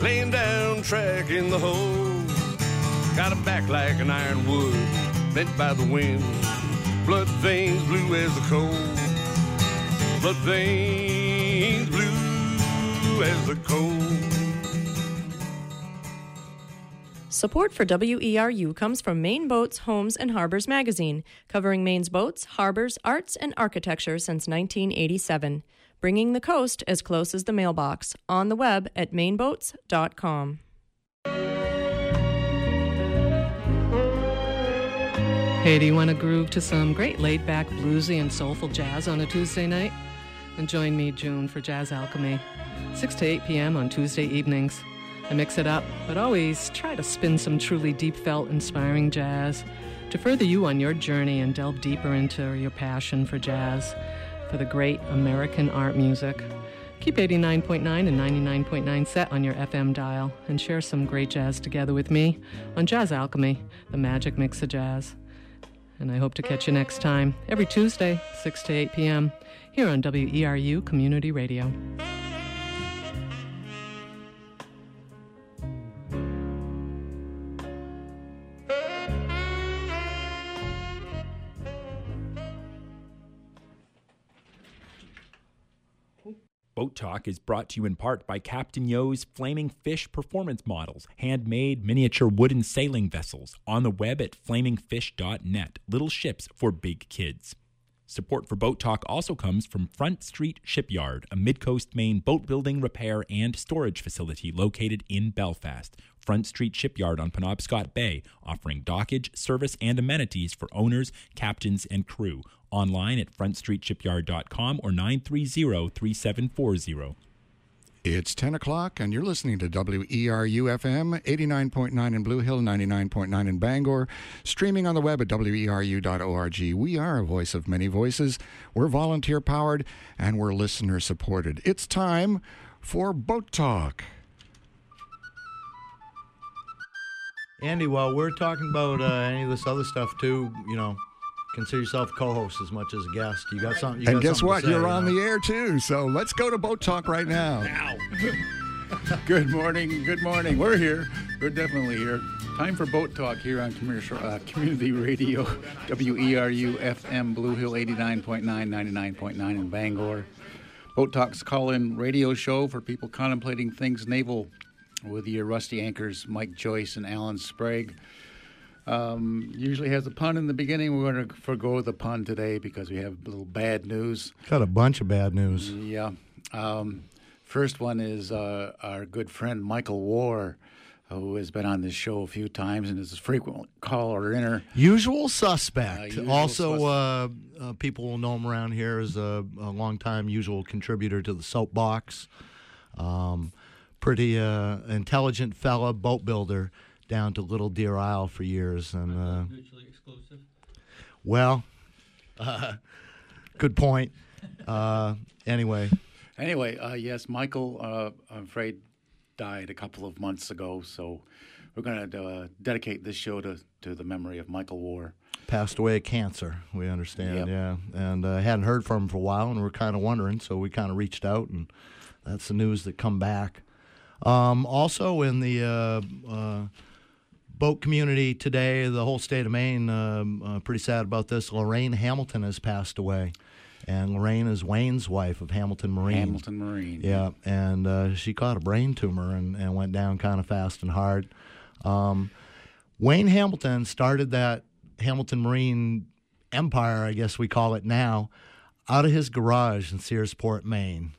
laying down track in the hole. Got a back like an ironwood, bent by the wind. Blood veins blue as the coal. Blood veins blue as the coal. Support for WERU comes from Maine Boats, Homes, and Harbors magazine, covering Maine's boats, harbors, arts, and architecture since 1987. Bringing the coast as close as the mailbox. On the web at maineboats.com. Hey, do you want to groove to some great laid back bluesy and soulful jazz on a Tuesday night? And join me, June, for Jazz Alchemy, 6 to 8 p.m. on Tuesday evenings. I mix it up, but always try to spin some truly deep felt, inspiring jazz to further you on your journey and delve deeper into your passion for jazz, for the great American art music. Keep 89.9 and 99.9 set on your FM dial and share some great jazz together with me on Jazz Alchemy, the magic mix of jazz. And I hope to catch you next time, every Tuesday, 6 to 8 p.m., here on WERU Community Radio. Boat Talk is brought to you in part by Captain Yo's Flaming Fish Performance Models, handmade miniature wooden sailing vessels on the web at flamingfish.net. Little ships for big kids. Support for Boat Talk also comes from Front Street Shipyard, a mid-coast Maine boat building, repair, and storage facility located in Belfast. Front Street Shipyard on Penobscot Bay, offering dockage, service, and amenities for owners, captains, and crew. Online at frontstreetshipyard.com or 930-3740. It's 10 o'clock, and you're listening to WERU FM 89.9 in Blue Hill, 99.9 in Bangor, streaming on the web at weru.org. We are a voice of many voices. We're volunteer powered and we're listener supported. It's time for Boat Talk. Andy, while we're talking about uh, any of this other stuff too, you know, consider yourself co-host as much as a guest. You got something. You and got guess something what? To say, You're you on know? the air too. So let's go to Boat Talk right now. Good morning. Good morning. We're here. We're definitely here. Time for boat talk here on commercial uh, community radio, WERU FM Blue Hill 89.9, 99.9 in Bangor. Boat Talk's call-in radio show for people contemplating things naval with your rusty anchors, Mike Joyce and Alan Sprague. Um, usually has a pun in the beginning. We're going to forego the pun today because we have a little bad news. Got a bunch of bad news. Yeah. Um, first one is uh, our good friend Michael War, who has been on this show a few times and is a frequent caller or inner. Usual suspect. Uh, usual also, suspect. Uh, uh, people will know him around here as a, a longtime usual contributor to the Soapbox. Um, pretty uh, intelligent fella, boat builder down to Little Deer Isle for years. And uh, mutually exclusive. well, uh, good point. Uh, anyway, Anyway, uh, yes, Michael, uh, I'm afraid, died a couple of months ago, so we're going to uh, dedicate this show to, to the memory of Michael War. passed away of cancer. We understand, Yep. yeah, and uh, hadn't heard from him for a while, and we're kind of wondering. So we kind of reached out, and that's the news that come back. Um, also, in the uh, uh, boat community today, the whole state of Maine, um, uh, pretty sad about this. Lorraine Hamilton has passed away, and Lorraine is Wayne's wife of Hamilton Marine. Hamilton Marine. Yeah, and uh, she caught a brain tumor and, and went down kind of fast and hard. Um, Wayne Hamilton started that Hamilton Marine empire, I guess we call it now, out of his garage in Searsport, Maine.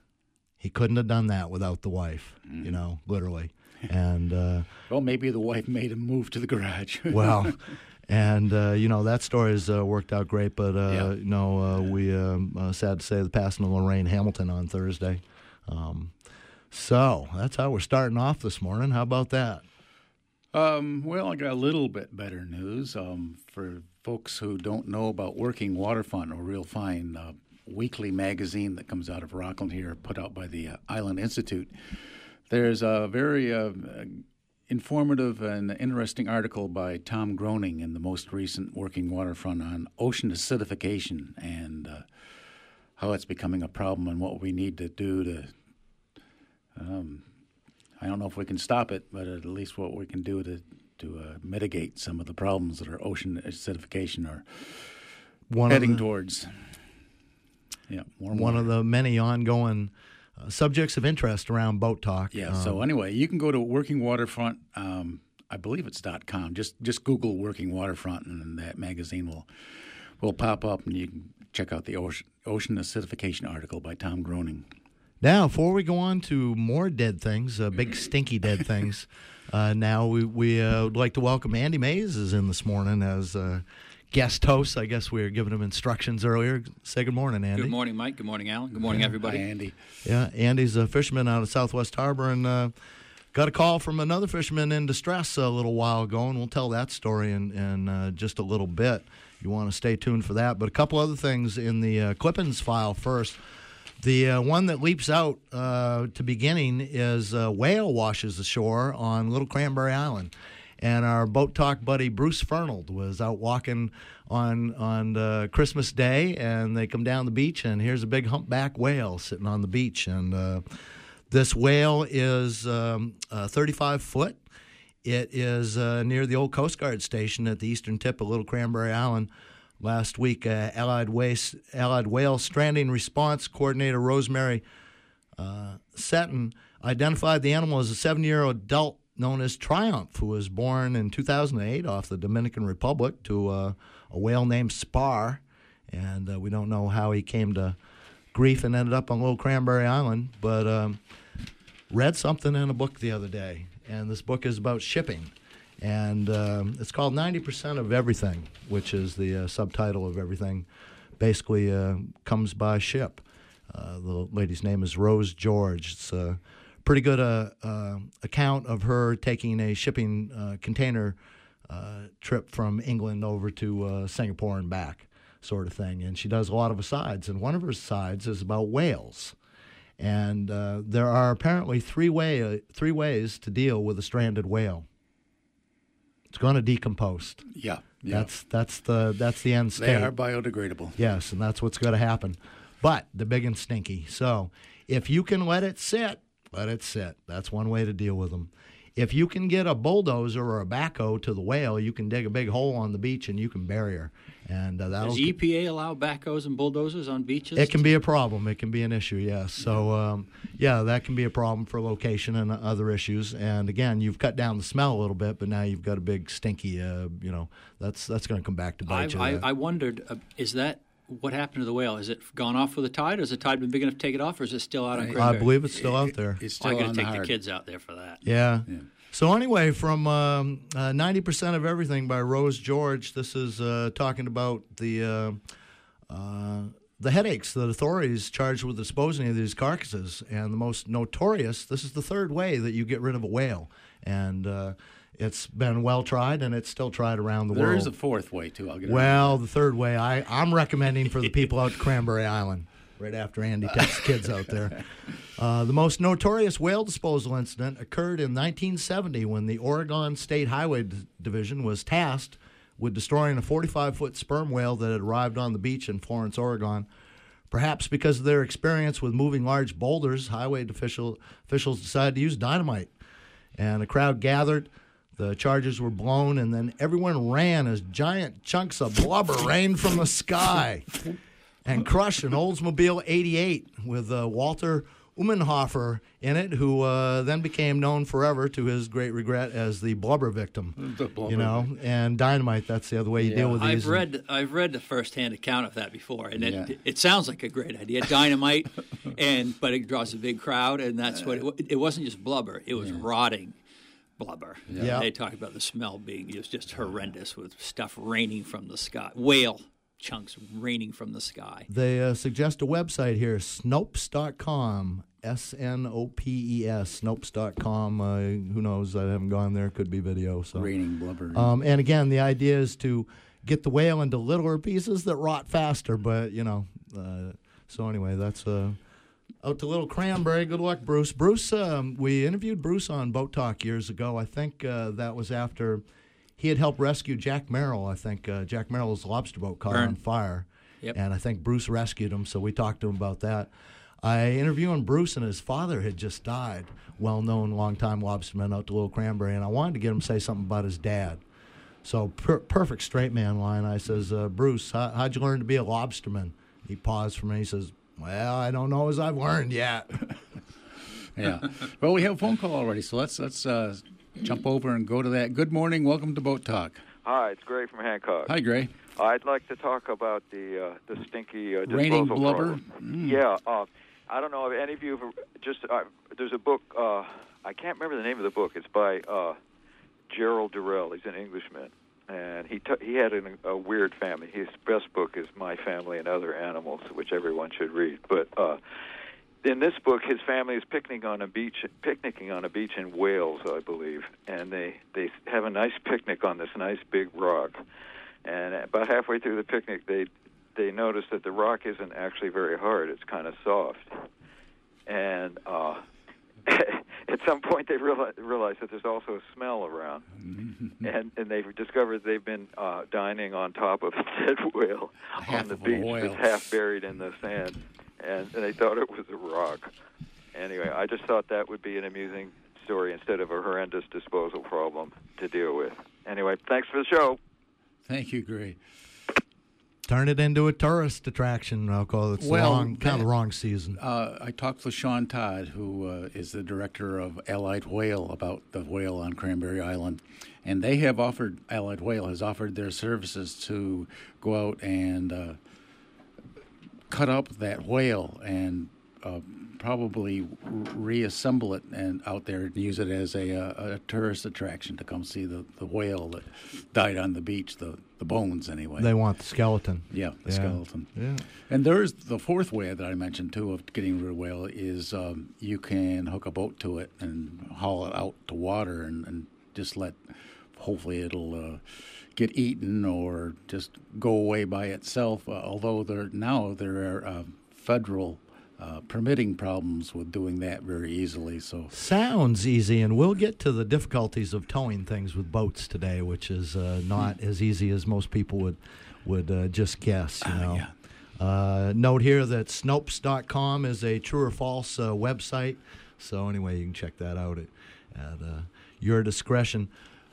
He couldn't have done that without the wife, you know, literally. And uh, Well, maybe the wife made him move to the garage. well, and uh, you know that story has uh, worked out great. But uh, Yeah. you know, uh, we um, uh, sad to say the passing of Lorraine Hamilton on Thursday. Um, so that's how we're starting off this morning. How about that? Um, well, I got a little bit better news um, for folks who don't know about Working Waterfront, or real fine uh, weekly magazine that comes out of Rockland here, put out by the uh, Island Institute. There's a very uh, informative and interesting article by Tom Groening in the most recent Working Waterfront on ocean acidification and uh, how it's becoming a problem and what we need to do to um, I don't know if we can stop it, but at least what we can do to to uh, mitigate some of the problems that are ocean acidification are One heading the, towards. Yeah, warm one water. of the many ongoing uh, subjects of interest around boat talk. Yeah. Um, so anyway, you can go to Working Waterfront. Um, I believe it's dot .com. Just just Google Working Waterfront, and that magazine will will pop up, and you can check out the ocean, ocean acidification article by Tom Groening. Now, before we go on to more dead things, uh, big stinky dead things, uh, now we, we uh, would like to welcome Andy Mays is in this morning as uh, guest host. I guess we were giving them instructions earlier. Say good morning, Andy. Good morning, Mike. Good morning, Alan. Good morning, everybody. Hi, Andy. Yeah, Andy's a fisherman out of Southwest Harbor and uh, got a call from another fisherman in distress a little while ago, and we'll tell that story in, in uh, just a little bit. You want to stay tuned for that. But a couple other things in the uh, Clippens file first. The uh, one that leaps out uh, to beginning is a whale washes ashore on Little Cranberry Island. And our boat talk buddy Bruce Fernald was out walking on on uh, Christmas Day, and they come down the beach, and here's a big humpback whale sitting on the beach. And uh, this whale is um, uh, 35 foot. It is uh, near the old Coast Guard station at the eastern tip of Little Cranberry Island. Last week, uh, Allied, Waste, Allied Whale Stranding Response Coordinator Rosemary uh, Seton identified the animal as a seven year old adult known as Triumph, who was born in 2008 off the Dominican Republic to uh, a whale named Spar. And uh, we don't know how he came to grief and ended up on Little Cranberry Island, but um, read something in a book the other day. And this book is about shipping. And um, it's called 90% of Everything, which is the uh, subtitle of everything. Basically, uh, comes by ship. Uh, the lady's name is Rose George. It's a pretty good uh, uh, account of her taking a shipping uh, container uh, trip from England over to uh, Singapore and back, sort of thing. And she does a lot of asides. And one of her asides is about whales. And uh, there are apparently three, way, three ways to deal with a stranded whale. It's going to decompose. Yeah. yeah. That's that's the that's the end they are biodegradable. Yes, and that's what's going to happen. But the big and stinky. So if you can let it sit, let it sit. That's one way to deal with them. If you can get a bulldozer or a backhoe to the whale, you can dig a big hole on the beach and you can bury her. And uh, that'll Does EPA allow backhoes and bulldozers on beaches? it can be a problem. It can be an issue, yes. So, um, yeah, that can be a problem for location and other issues. And again, you've cut down the smell a little bit, but now you've got a big stinky. Uh, you know, that's that's going to come back to bite I, you. I, I wondered, uh, is that what happened to the whale? Has it gone off with the tide, has the tide been big enough to take it off, or is it still out on I Cranberry? believe it's still out there. It's Well, still I'm on going the to take hard. the kids out there for that. Yeah. So anyway, from um, uh, ninety percent of everything by Rose George, this is uh, talking about the uh, uh, the headaches that authorities charged with disposing of these carcasses, and the most notorious. This is the third way that you get rid of a whale, and uh, it's been well tried, and it's still tried around the There world. There is a fourth way too. I'll get. Well, the third way I, I'm recommending for the people out to Cranberry Island, right after Andy takes the kids out there. Uh, the most notorious whale disposal incident occurred in 1970 when the Oregon State Highway D- Division was tasked with destroying a 45 foot sperm whale that had arrived on the beach in Florence, Oregon. Perhaps because of their experience with moving large boulders, highway official, officials decided to use dynamite. And a crowd gathered. The charges were blown, and then everyone ran as giant chunks of blubber rained from the sky and crushed an Oldsmobile 88 with uh, Walter Umenhofer in it, who uh, then became known forever to his great regret as the blubber victim. The blubber You know, and dynamite, that's the other way you deal with these. I've read I've read the first-hand account of that before, and it, Yeah. it sounds like a great idea. Dynamite, and but it draws a big crowd, and that's what it, it wasn't just blubber; it was rotting blubber. Yeah. They talk about the smell being it was just horrendous with stuff raining from the sky, whale chunks raining from the sky. They uh, suggest a website here, Snopes.com. S N O P E S, Snopes.com. Uh, who knows? I haven't gone there. Could be video. So. Raining blubber. Um, and again, the idea is to get the whale into littler pieces that rot faster. But you know, uh, so anyway, that's uh, out to Little Cranberry. Good luck, Bruce. Bruce, um, we interviewed Bruce on Boat Talk years ago. I think uh, that was after he had helped rescue Jack Merrill. I think uh, Jack Merrill's lobster boat caught Burn. on fire, Yep. and I think Bruce rescued him. So we talked to him about that. I interviewing Bruce, and his father had just died, well known longtime lobsterman out to Little Cranberry, and I wanted to get him to say something about his dad. So, per- perfect straight man line. I says, uh, Bruce, how, how'd you learn to be a lobsterman? He paused for me. He says, Well, I don't know as I've learned yet. Yeah. well, we have a phone call already, so let's let's uh, jump over and go to that. Good morning. Welcome to Boat Talk. Hi, it's Gray from Hancock. Hi, Gray. I'd like to talk about the uh, the stinky uh, Raining blubber? problem. Yeah, uh, I don't know if any of you have just. Uh, there's a book. Uh, I can't remember the name of the book. It's by uh, Gerald Durrell. He's an Englishman, and he t- he had an, a weird family. His best book is My Family and Other Animals, which everyone should read. But uh, in this book, his family is picnicking on a beach, picnicking on a beach in Wales, I believe, and they they have a nice picnic on this nice big rock. And about halfway through the picnic, they they notice that the rock isn't actually very hard; it's kind of soft. And uh, at some point, they realize, realize that there's also a smell around, and and they've discovered they've been uh, dining on top of a dead whale Half on the beach whale. that's half buried in the sand, and, and they thought it was a rock. Anyway, I just thought that would be an amusing story instead of a horrendous disposal problem to deal with. Anyway, thanks for the show. Thank you, Gray. Turn it into a tourist attraction. I'll call it. It's the Well, wrong, kind of the wrong season. Uh, I talked with Sean Todd, who uh, is the director of Allied Whale, about the whale on Cranberry Island, and they have offered Allied Whale has offered their services to go out and uh, cut up that whale and uh, probably reassemble it and out there and use it as a, uh, a tourist attraction to come see the, the whale that died on the beach, the the bones anyway. They want the skeleton. Yeah, the Yeah. skeleton. Yeah. And there's the fourth way that I mentioned too of getting rid of whale is um, you can hook a boat to it and haul it out to water and, and just let. Hopefully, it'll uh, get eaten or just go away by itself. Uh, although there now there are uh, federal uh, permitting problems with doing that very easily. So Sounds easy, and we'll get to the difficulties of towing things with boats today, which is uh, not as easy as most people would would uh, just guess. You know. Uh, note here that Snopes.com is a true or false uh, website. So anyway, you can check that out at, at uh, your discretion.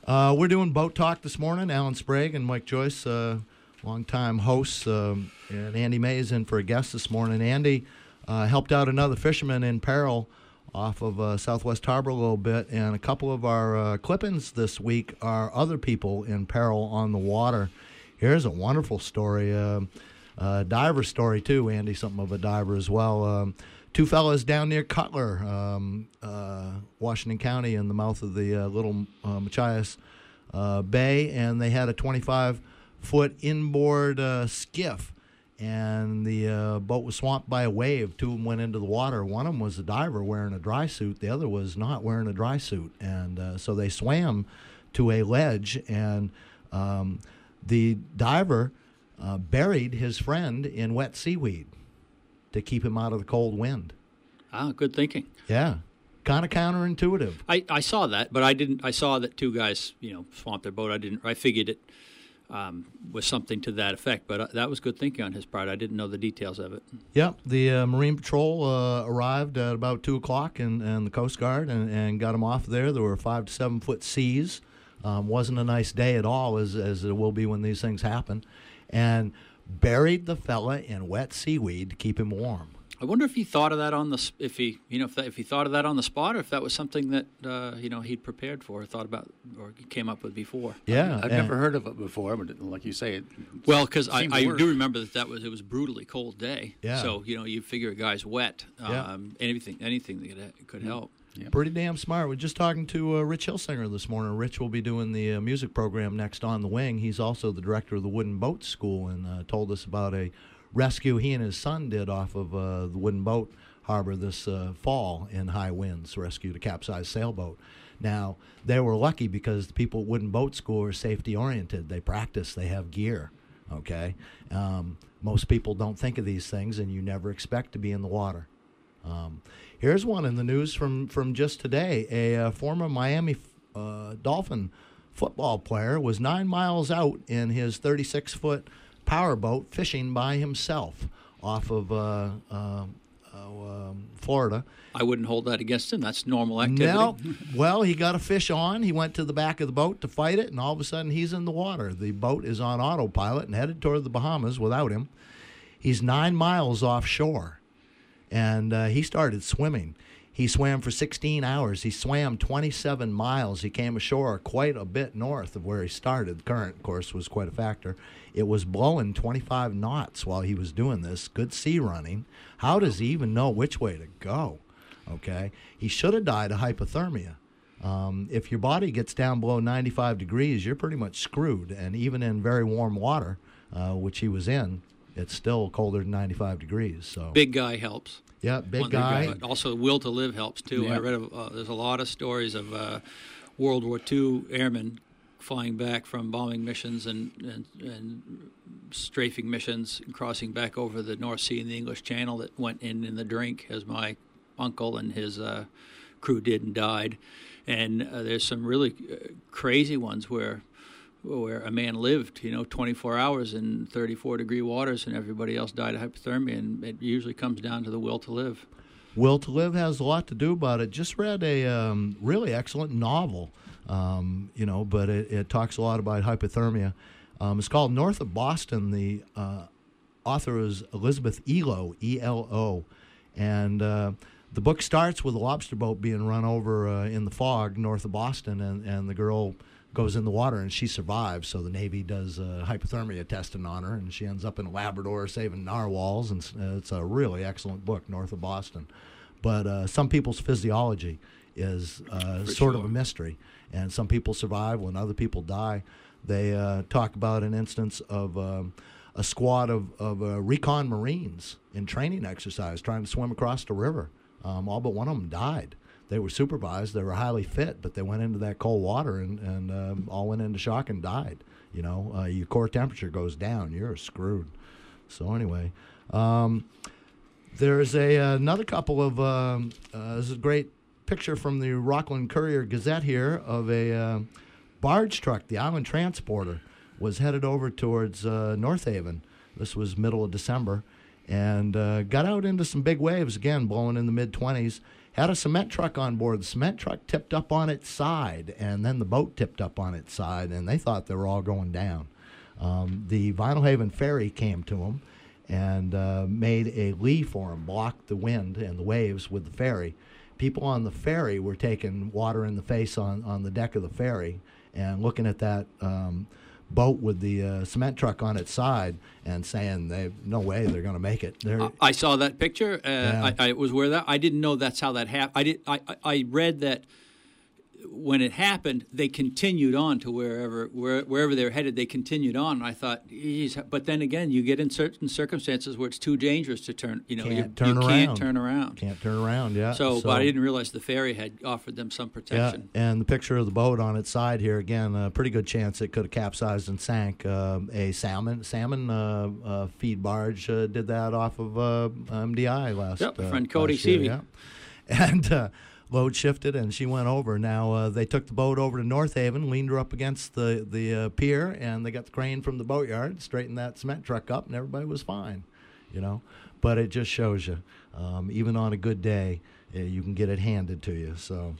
Uh, we're doing boat talk this morning. Alan Sprague and Mike Joyce, uh, longtime hosts, um, and Andy Mays in for a guest this morning. Andy uh, helped out another fisherman in peril off of uh, Southwest Harbor a little bit, and a couple of our uh, clippings this week are other people in peril on the water. Here's a wonderful story, uh, diver story too. Andy, something of a diver as well. Um, two fellas down near Cutler, um, uh, Washington County, in the mouth of the uh, Little uh, Machias Bay, and they had a 25 foot inboard skiff and the uh, boat was swamped by a wave. Two of them went into the water. One of them was a diver wearing a dry suit. The other was not wearing a dry suit, and uh, so they swam to a ledge, and um, the diver uh, buried his friend in wet seaweed to keep him out of the cold wind. Ah, good thinking. Yeah, kind of counterintuitive. I, I saw that, but I didn't. I saw that two guys, you know, swamped their boat. I didn't. I figured it um, was something to that effect, but uh, that was good thinking on his part. I didn't know the details of it. Yep, the uh, Marine Patrol uh, arrived at about two o'clock, and, and the Coast Guard, and, and got him off there. There were five to seven foot seas. Um, wasn't a nice day at all, as as it will be when these things happen, and buried the fella in wet seaweed to keep him warm. I wonder if he thought of that on the if he you know if, that, if he thought of that on the spot or if that was something that uh, you know he'd prepared for, or thought about, or came up with before. Yeah, I've and- never heard of it before, but like you say, it Well, because I, I do remember that that was it was a brutally cold day. Yeah. So you know you figure a guy's wet. Yeah. Um, Anything anything that could, could help. Pretty damn smart. We're just talking to uh, Rich Hilsinger this morning. Rich will be doing the uh, music program next on the wing. He's also the director of the Wooden Boat School and uh, told us about a rescue he and his son did off of uh, the Wooden Boat Harbor this uh, fall in high winds, rescued a capsized sailboat. Now, they were lucky because the people at Wooden Boat School are safety oriented. They practice, they have gear. Okay? Um, most people don't think of these things, and you never expect to be in the water. Um, here's one in the news from, from just today. A uh, former Miami uh, Dolphin football player was nine miles out in his 36 foot powerboat fishing by himself off of uh, uh, uh, um, Florida. I wouldn't hold that against him. That's normal activity. No, well, he got a fish on. He went to the back of the boat to fight it, and all of a sudden he's in the water. The boat is on autopilot and headed toward the Bahamas without him. He's nine miles offshore, and uh, he started swimming. He swam for 16 hours. He swam 27 miles. He came ashore quite a bit north of where he started. Current, of course, was quite a factor. It was blowing 25 knots while he was doing this. Good sea running. How does he even know which way to go? Okay. He should have died of hypothermia. Um, if your body gets down below 95 degrees, you're pretty much screwed. And even in very warm water, uh, which he was in, it's still colder than 95 degrees. So Big guy helps. Yeah, big One guy. but also, will to live helps too. I read of, uh, there's a lot of stories of uh, World War II airmen flying back from bombing missions and, and and strafing missions, crossing back over the North Sea and the English Channel that went in in the drink, as my uncle and his uh, crew did and died. And uh, there's some really uh, crazy ones where where a man lived, you know, 24 hours in 34 degree waters, and everybody else died of hypothermia. And it usually comes down to the will to live. Will to Live has a lot to do about it. Just read a um, really excellent novel, um, you know, but it, it talks a lot about hypothermia. Um, it's called North of Boston. The uh, author is Elizabeth Elo, E L O. And uh, the book starts with a lobster boat being run over uh, in the fog north of Boston, and, and the girl goes in the water and she survives. So the Navy does a hypothermia testing on her, and she ends up in Labrador saving narwhals. And uh, it's a really excellent book, North of Boston. But uh, some people's physiology is uh, sort of a mystery, and some people survive when other people die. They uh, talk about an instance of um, a squad of, of uh, recon Marines in training exercise trying to swim across the river. Um, all but one of them died. They were supervised. They were highly fit, but they went into that cold water and, and um, all went into shock and died. You know, uh, your core temperature goes down, you're screwed. So anyway, um, there's a another couple of um, uh, this is a great picture from the Rockland Courier Gazette here of a uh, barge truck, the Island Transporter, was headed over towards uh, North Haven. This was middle of December, and uh, got out into some big waves again, blowing in the mid 20s. Had a cement truck on board. The cement truck tipped up on its side, and then the boat tipped up on its side, and they thought they were all going down. Um, the Vinalhaven ferry came to them and uh, made a lee for him, blocked the wind and the waves with the ferry. People on the ferry were taking water in the face on, on the deck of the ferry and looking at that um, boat with the uh, cement truck on its side and saying, "They no way they're going to make it." I- saw that picture. Uh, Yeah. I, I was aware that. I didn't know that's how that happened. I did. I- I read that when it happened, they continued on to wherever where, wherever they were headed. They continued on. And I thought, geez. But then again, you get in certain circumstances where it's too dangerous to turn. You know, you, Can't turn you around. can't turn around. can't turn around. Yeah. So, but I didn't realize the ferry had offered them some protection. Yeah, and the picture of the boat on its side here again, a pretty good chance it could have capsized and sank. Um a salmon salmon uh, uh, feed barge uh, did that off of uh, MDI last. Yep, uh, friend Cody Seavey. yeah. And uh, load shifted, and she went over. Now uh, they took the boat over to North Haven, leaned her up against the the uh, pier, and they got the crane from the boatyard, straightened that cement truck up, and everybody was fine. You know, but it just shows you, um, even on a good day, uh, you can get it handed to you. So.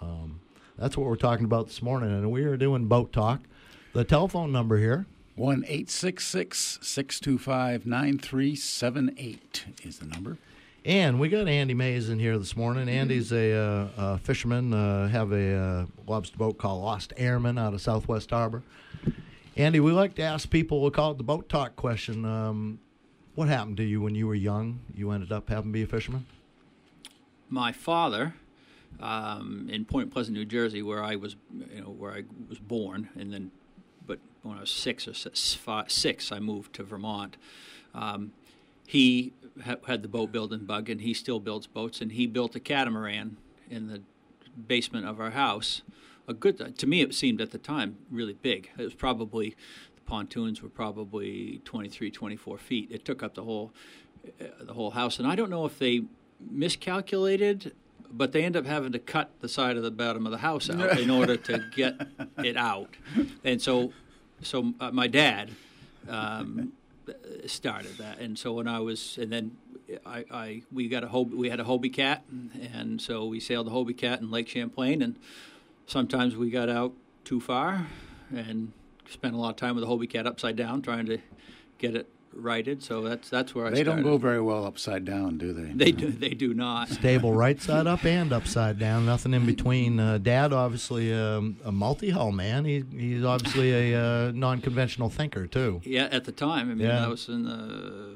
Um, that's what we're talking about this morning, and we are doing boat talk. The telephone number here, One eight six six six two five nine three seven eight is the number. And we got Andy Mays in here this morning. Andy's a, uh, a fisherman, uh, have a uh, lobster boat called Lost Airman out of Southwest Harbor. Andy, we like to ask people, we call it the boat talk question. Um, what happened to you when you were young? You ended up having to be a fisherman? my father um, in Point Pleasant, New Jersey, where I was, you know, where I was born, and then, but when I was six or six, five, six I moved to Vermont. Um, he had the boat building bug, and he still builds boats, and he built a catamaran in the basement of our house. A good, to me, it seemed at the time really big. It was probably the pontoons were probably 23, 24 feet. It took up the whole uh, the whole house, and I don't know if they miscalculated, but they end up having to cut the side of the bottom of the house out in order to get it out. And so, so uh, my dad um, started that, and so when I was, and then I, I we got a Hobie, we had a Hobie cat, and so we sailed the Hobie cat in Lake Champlain, and sometimes we got out too far and spent a lot of time with the Hobie cat upside down trying to get it righted. So that's that's where I They started. don't go very well upside down, do they? They do. They do not. Stable right side up and upside down, nothing in between. Uh, Dad, obviously um, a multi hull man. He, he's obviously a uh, non conventional thinker, too. Yeah, at the time. I mean, Yeah. that was in the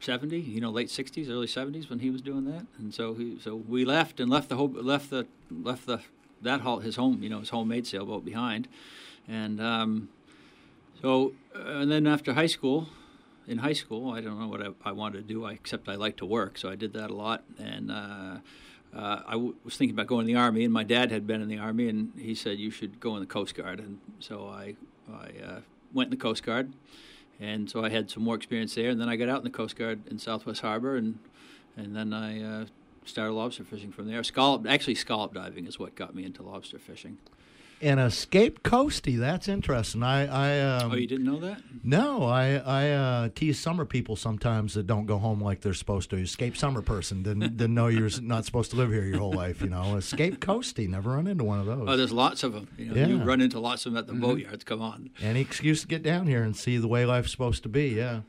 70, you know, late 60s, early 70s when he was doing that. And so he, so we left and left the whole, left the left the that hall, his home, you know, his homemade sailboat behind. And um, so uh, and then after high school, in high school, I don't know what I, I wanted to do, I, except I liked to work, so I did that a lot. And uh, uh, I w- was thinking about going in the army, and my dad had been in the army, and he said you should go in the Coast Guard, and so I I uh, went in the Coast Guard, and so I had some more experience there, and then I got out in the Coast Guard in Southwest Harbor, and and then I uh, started lobster fishing from there. Scallop, actually, scallop diving is what got me into lobster fishing. And a Scape Coastie, that's interesting. I, I um, oh, you didn't know that? No, I I uh, tease summer people sometimes that don't go home like they're supposed to. Escape summer person didn't didn't know you're not supposed to live here your whole life. You know, Escape Coastie. Never run into one of those. Oh, there's lots of them. You, know, Yeah. you run into lots of them at the boatyards. Come on. Any excuse to get down here and see the way life's supposed to be. Yeah.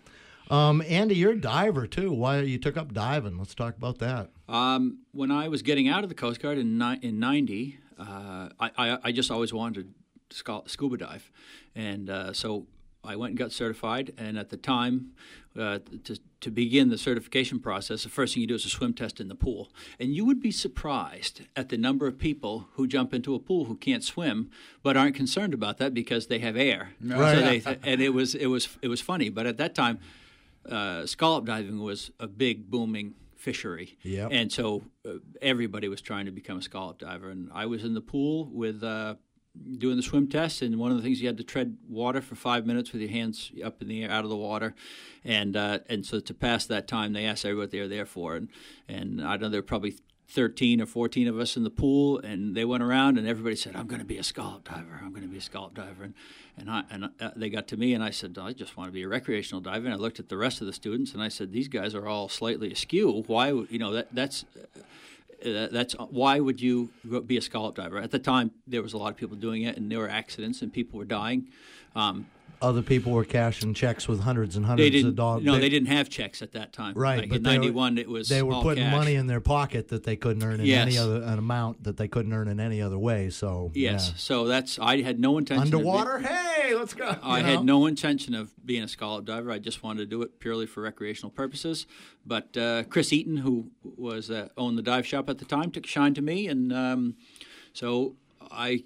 Um, Andy, you're a diver too. Why you took up diving? Let's talk about that. Um, when I was getting out of the Coast Guard in ni- in '90, uh, I, I I just always wanted to scuba dive, and uh, so I went and got certified. And at the time, uh, to to begin the certification process, the first thing you do is a swim test in the pool. And you would be surprised at the number of people who jump into a pool who can't swim, but aren't concerned about that because they have air. Right. So they, and it was it was it was funny. But at that time, uh, scallop diving was a big booming fishery. Yep. And so uh, everybody was trying to become a scallop diver. And I was in the pool with uh, doing the swim test. And one of the things you had to tread water for five minutes with your hands up in the air, out of the water. And uh, and so to pass that time, they asked everybody what they were there for. And and I know there were probably 13 or 14 of us in the pool, and they went around, and everybody said, "I'm going to be a scallop diver. I'm going to be a scallop diver." And and I and uh, they got to me, and I said, "I just want to be a recreational diver." And I looked at the rest of the students, and I said, "These guys are all slightly askew. Why? would You know that that's." Uh, that's why would you be a scallop diver? At the time, there was a lot of people doing it, and there were accidents, and people were dying. Um, Other people were cashing checks with hundreds and hundreds of dollars. no, they didn't have checks at that time. Right, like but in they were- '91, it was They were putting cash. money in their pocket that they couldn't earn in Yes. any other an amount that they couldn't earn in any other way. So Yes, so that's I had no yeah. intention. of underwater. Hey, let's go. I you had no intention of being a scallop diver. I just wanted to do it purely for recreational purposes. But uh, Chris Eaton, who was uh, owned the dive shop at the time, took shine to me, and um, so I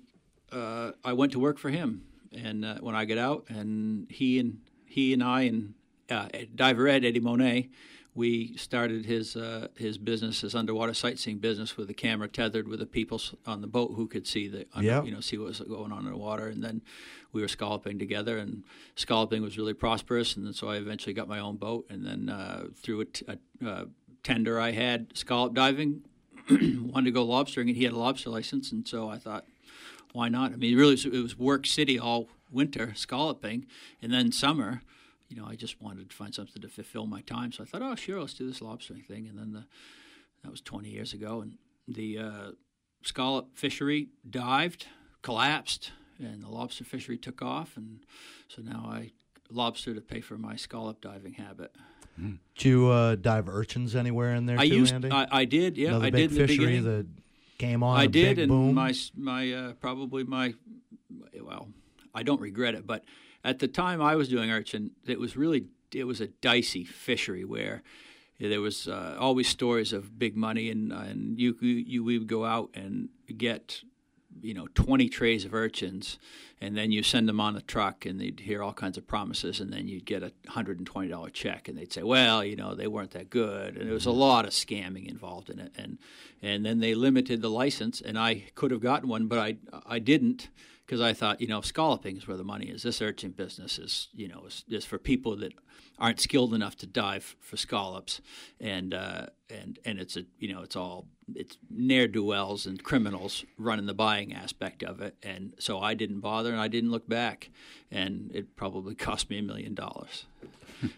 uh, I went to work for him. And uh, when I got out, and he and he and I and uh, Diver Ed Eddie Monat, we started his uh, his business, his underwater sightseeing business, with a camera tethered with the people on the boat who could see the under, Yep. you know see what was going on in the water, and then we were scalloping together, and scalloping was really prosperous, and then so I eventually got my own boat, and then uh, through a, t- a uh, tender I had scallop diving, wanted to go lobstering, and he had a lobster license, and so I thought, why not? I mean, really, it was work city all winter scalloping, and then summer. You know, I just wanted to find something to fulfill my time, so I thought, oh, sure, let's do this lobstering thing, and then the, that was 20 years ago, and the uh, scallop fishery dived, collapsed, and the lobster fishery took off, and so now I lobster to pay for my scallop diving habit. Did you uh, dive urchins anywhere in there I too, used, Andy? I, I did, yeah, Another I big did in the fishery beginning. that came on. I did, big and boom. my my uh, probably my well, I don't regret it, but at the time I was doing urchin, it was really it was a dicey fishery where there was uh, always stories of big money, and and you you we would go out and get you know 20 trays of urchins and then you send them on a truck and they'd hear all kinds of promises and then you'd get a $120 check and they'd say well you know they weren't that good. And there was a mm-hmm. lot of scamming involved in it and and then they limited the license and I could have gotten one but I I didn't because I thought you know scalloping is where the money is this urchin business is you know is, is for people that aren't skilled enough to dive for scallops and uh, and and it's a you know it's all it's ne'er do wells and criminals running the buying aspect of it, and so I didn't bother and I didn't look back, and it probably cost me a million dollars.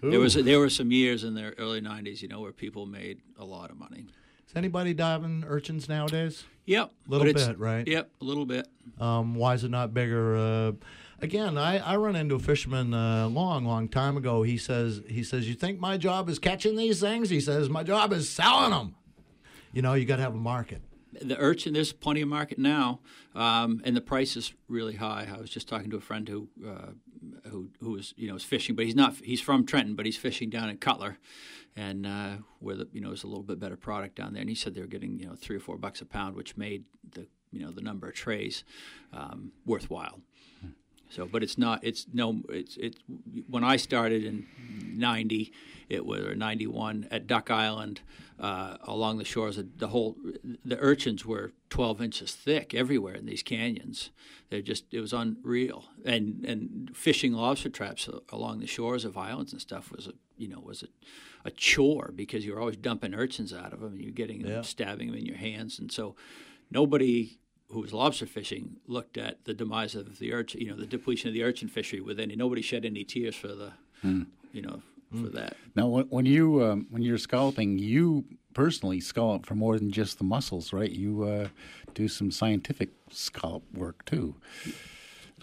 there was there were some years in the early '90s, you know, where people made a lot of money. Is anybody diving urchins nowadays? Yep, a Little bit, right? Yep, a little bit. Um, why is it not bigger? Uh, again, I, I run into a fisherman a long, long time ago. He says, he says, you think my job is catching these things? He says, my job is selling them. You know, you got to have a market. the urchin there's plenty of market now um, and the price is really high i was just talking to a friend who uh, who who was you know is fishing but he's not he's from trenton but he's fishing down in cutler and uh, where the you know is a little bit better product down there and he said they were getting you know three or four bucks a pound which made the you know the number of trays um, worthwhile so, but it's not. It's no. It's it's when I started in '90, it was or '91 at Duck Island, uh, along the shores. Of the whole the urchins were 12 inches thick everywhere in these canyons. They're just it was unreal. And and fishing lobster traps along the shores of islands and stuff was a you know was a, a chore because you were always dumping urchins out of them and you're getting them, stabbing them in your hands. And so nobody who was lobster fishing looked at the demise of the urchin, you know, the depletion of the urchin fishery with any. Nobody shed any tears for the, you know, for that. Now, when, when you um, when you're scalloping, you personally scallop for more than just the muscles, right? You uh, do some scientific scallop work too.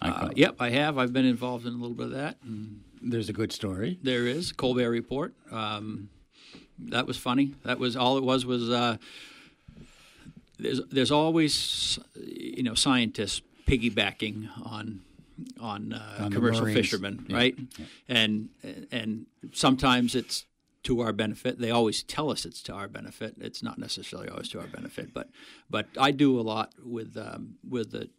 I Uh, yep, I have. I've been involved in a little bit of that. And There's a good story. there is Colbert Report. Um, that was funny. That was all it was. Was uh, there's there's always you know scientists piggybacking on on, uh, On commercial fishermen, Yeah. right? And and sometimes it's to our benefit. They always tell us it's to our benefit. It's not necessarily always to our benefit, but but I do a lot with um, with the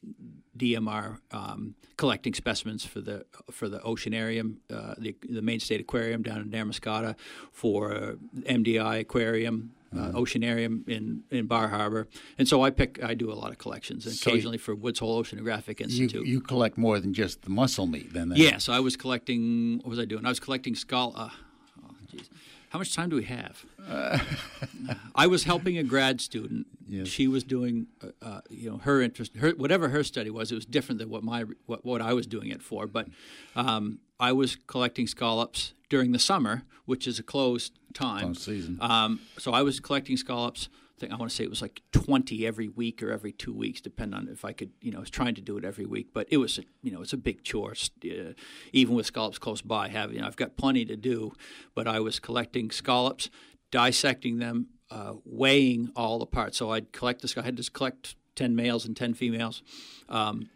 DMR um, collecting specimens for the for the oceanarium, uh, the the Maine State Aquarium down in Damariscotta, for MDI Aquarium. Uh, oceanarium in, in Bar Harbor, and so I pick. I do a lot of collections, and So you- occasionally for Woods Hole Oceanographic Institute. you collect more than just the muscle meat, then. Yes, I was collecting. What was I doing? I was collecting skull. Uh, oh, jeez. How much time do we have? I was helping a grad student. Yes. She was doing, uh, uh, you know, her interest, her whatever her study was. It was different than what my what, what I was doing it for. But um, I was collecting scallops during the summer, which is a closed time. Closed season. Um, so I was collecting scallops. I think I want to say it was like twenty every week or every two weeks, depending on if I could. You know, I was trying to do it every week, but it was a, you know it's a big chore. Uh, even with scallops close by, having you know, I've got plenty to do, but I was collecting scallops, dissecting them, uh, weighing all the parts. So I'd collect this. I had to collect ten males and ten females. Um,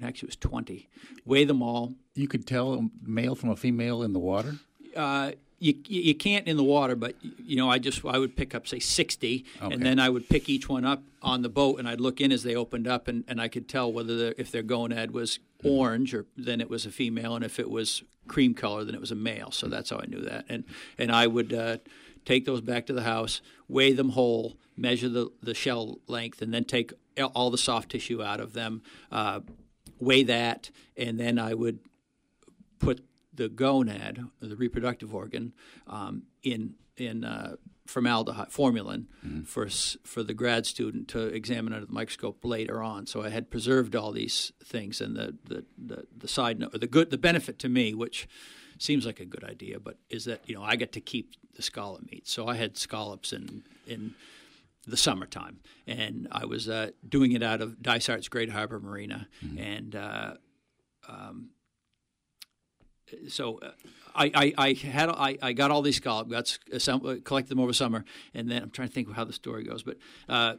actually, it was twenty. Weigh them all, You could tell a male from a female in the water. uh, you you can't in the water, but you know I just I would pick up say sixty, Okay. and then I would pick each one up on the boat, and I'd look in as they opened up, and, and I could tell whether the, if their gonad was orange or then it was a female, and if it was cream color, then it was a male. So that's how I knew that, and and I would. Uh, Take those back to the house, weigh them whole, measure the, the shell length, and then take all the soft tissue out of them, uh, weigh that, and then I would put the gonad, the reproductive organ, um, in in uh, formaldehyde formalin for s- for the grad student to examine under the microscope later on. So I had preserved all these things, and the the, the, the side note, the good, the benefit to me, which seems like a good idea, but is that you know I get to keep the scallop meat. So I had scallops in in the summertime, and I was uh, doing it out of Dysart's Great Harbor Marina, and uh, um, so uh, I, I, I had I, I got all these scallops, got s- assemb- collected them over summer, and then I'm trying to think of how the story goes, but. Uh,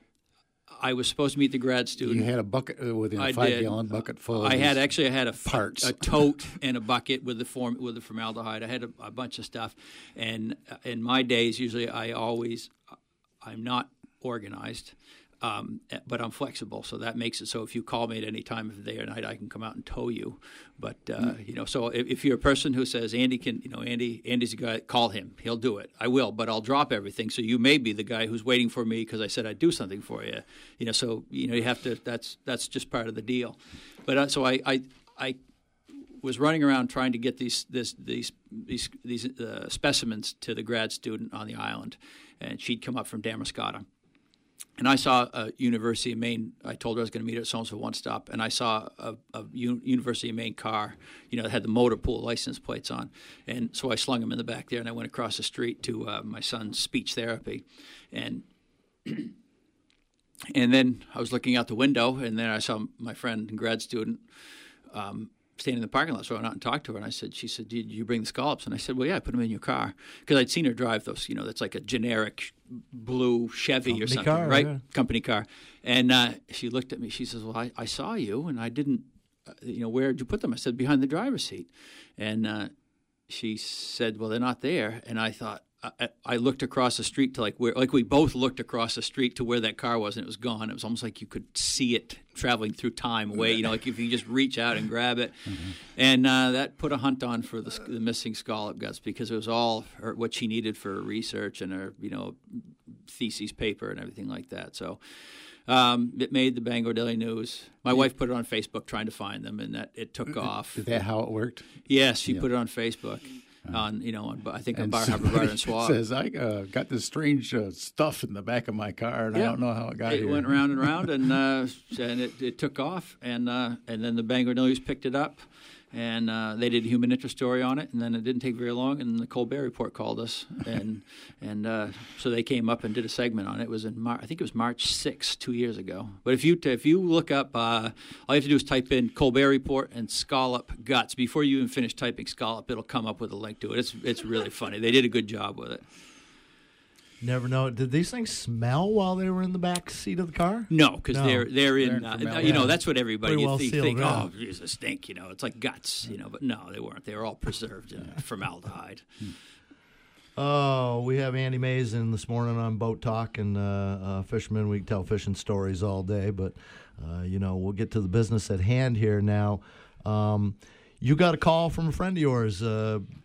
I was supposed to meet the grad student. You had a bucket uh, with a five did. gallon bucket full. Of I had actually I had a parts. a tote and a bucket with the form with the formaldehyde. I had a, a bunch of stuff, and uh, in my days, usually I always I'm not organized, um, but I'm flexible, so that makes it so if you call me at any time of the day or night, I can come out and tow you. But uh, you know, so if, if you're a person who says Andy can, you know, Andy Andy's a guy, call him, he'll do it. I will, but I'll drop everything. So you may be the guy who's waiting for me because I said I'd do something for you. You know, so you know you have to. That's that's just part of the deal. But uh, so I I. I was running around trying to get these this, these these these uh, specimens to the grad student on the island, and she'd come up from Damariscotta, and I saw a University of Maine. I told her I was going to meet her at so one stop, and I saw a, a U- University of Maine car, you know, that had the motor pool license plates on, and so I slung them in the back there, and I went across the street to uh, my son's speech therapy, and and then I was looking out the window, and then I saw my friend and grad student. Um, standing in the parking lot, so I went out and talked to her, and I said, "She said, did you bring the scallops?" And I said, "Well, yeah, I put them in your car because I'd seen her drive those. You know, that's like a generic blue Chevy Company or something, car, right? yeah. Company car." And uh, she looked at me. She says, "Well, I, I saw you, and I didn't. Uh, you know, where did you put them?" I said, "Behind the driver's seat." And uh, she said, "Well, they're not there." And I thought. I, I looked across the street to like where, like we both looked across the street to where that car was, and it was gone. It was almost like you could see it traveling through time away. You know, like if you just reach out and grab it, and uh, that put a hunt on for the, the missing scallop guts because it was all her, what she needed for her research and her, you know, thesis paper and everything like that. So. Um, it made the Bangor Daily News. My wife put it on Facebook trying to find them, and that it took off. Is that how it worked? Yes, she put it on Facebook. On you know, I think on Bar Harbor Bar and Swab. Says I uh, got this strange uh, stuff in the back of my car, and I don't know how it got it here. went round and round, and uh, and it, it took off, and uh, and then the Bangor News picked it up, and uh, they did a human interest story on it, and then it didn't take very long, and the Colbert Report called us, and and uh, so they came up and did a segment on it. It was in Mar- I think it was March 6th, two years ago. But if you if you look up, uh, all you have to do is type in Colbert Report and scallop guts. Before you even finish typing scallop, it'll come up with a link to it. It's it's really funny. They did a good job with it. Never know. Did these things smell while they were in the back seat of the car? No, because No. they're they're in. They're Uh, you know, that's what everybody Pretty you well think, think oh, geez, a stink. You know, it's like guts. You know, but no, they weren't. They were all preserved in formaldehyde. Oh, we have Andy Mays in this morning on Boat Talk and uh, uh, fishermen. We can tell fishing stories all day, but uh, you know we'll get to the business at hand here now. Um, you got a call from a friend of yours uh, a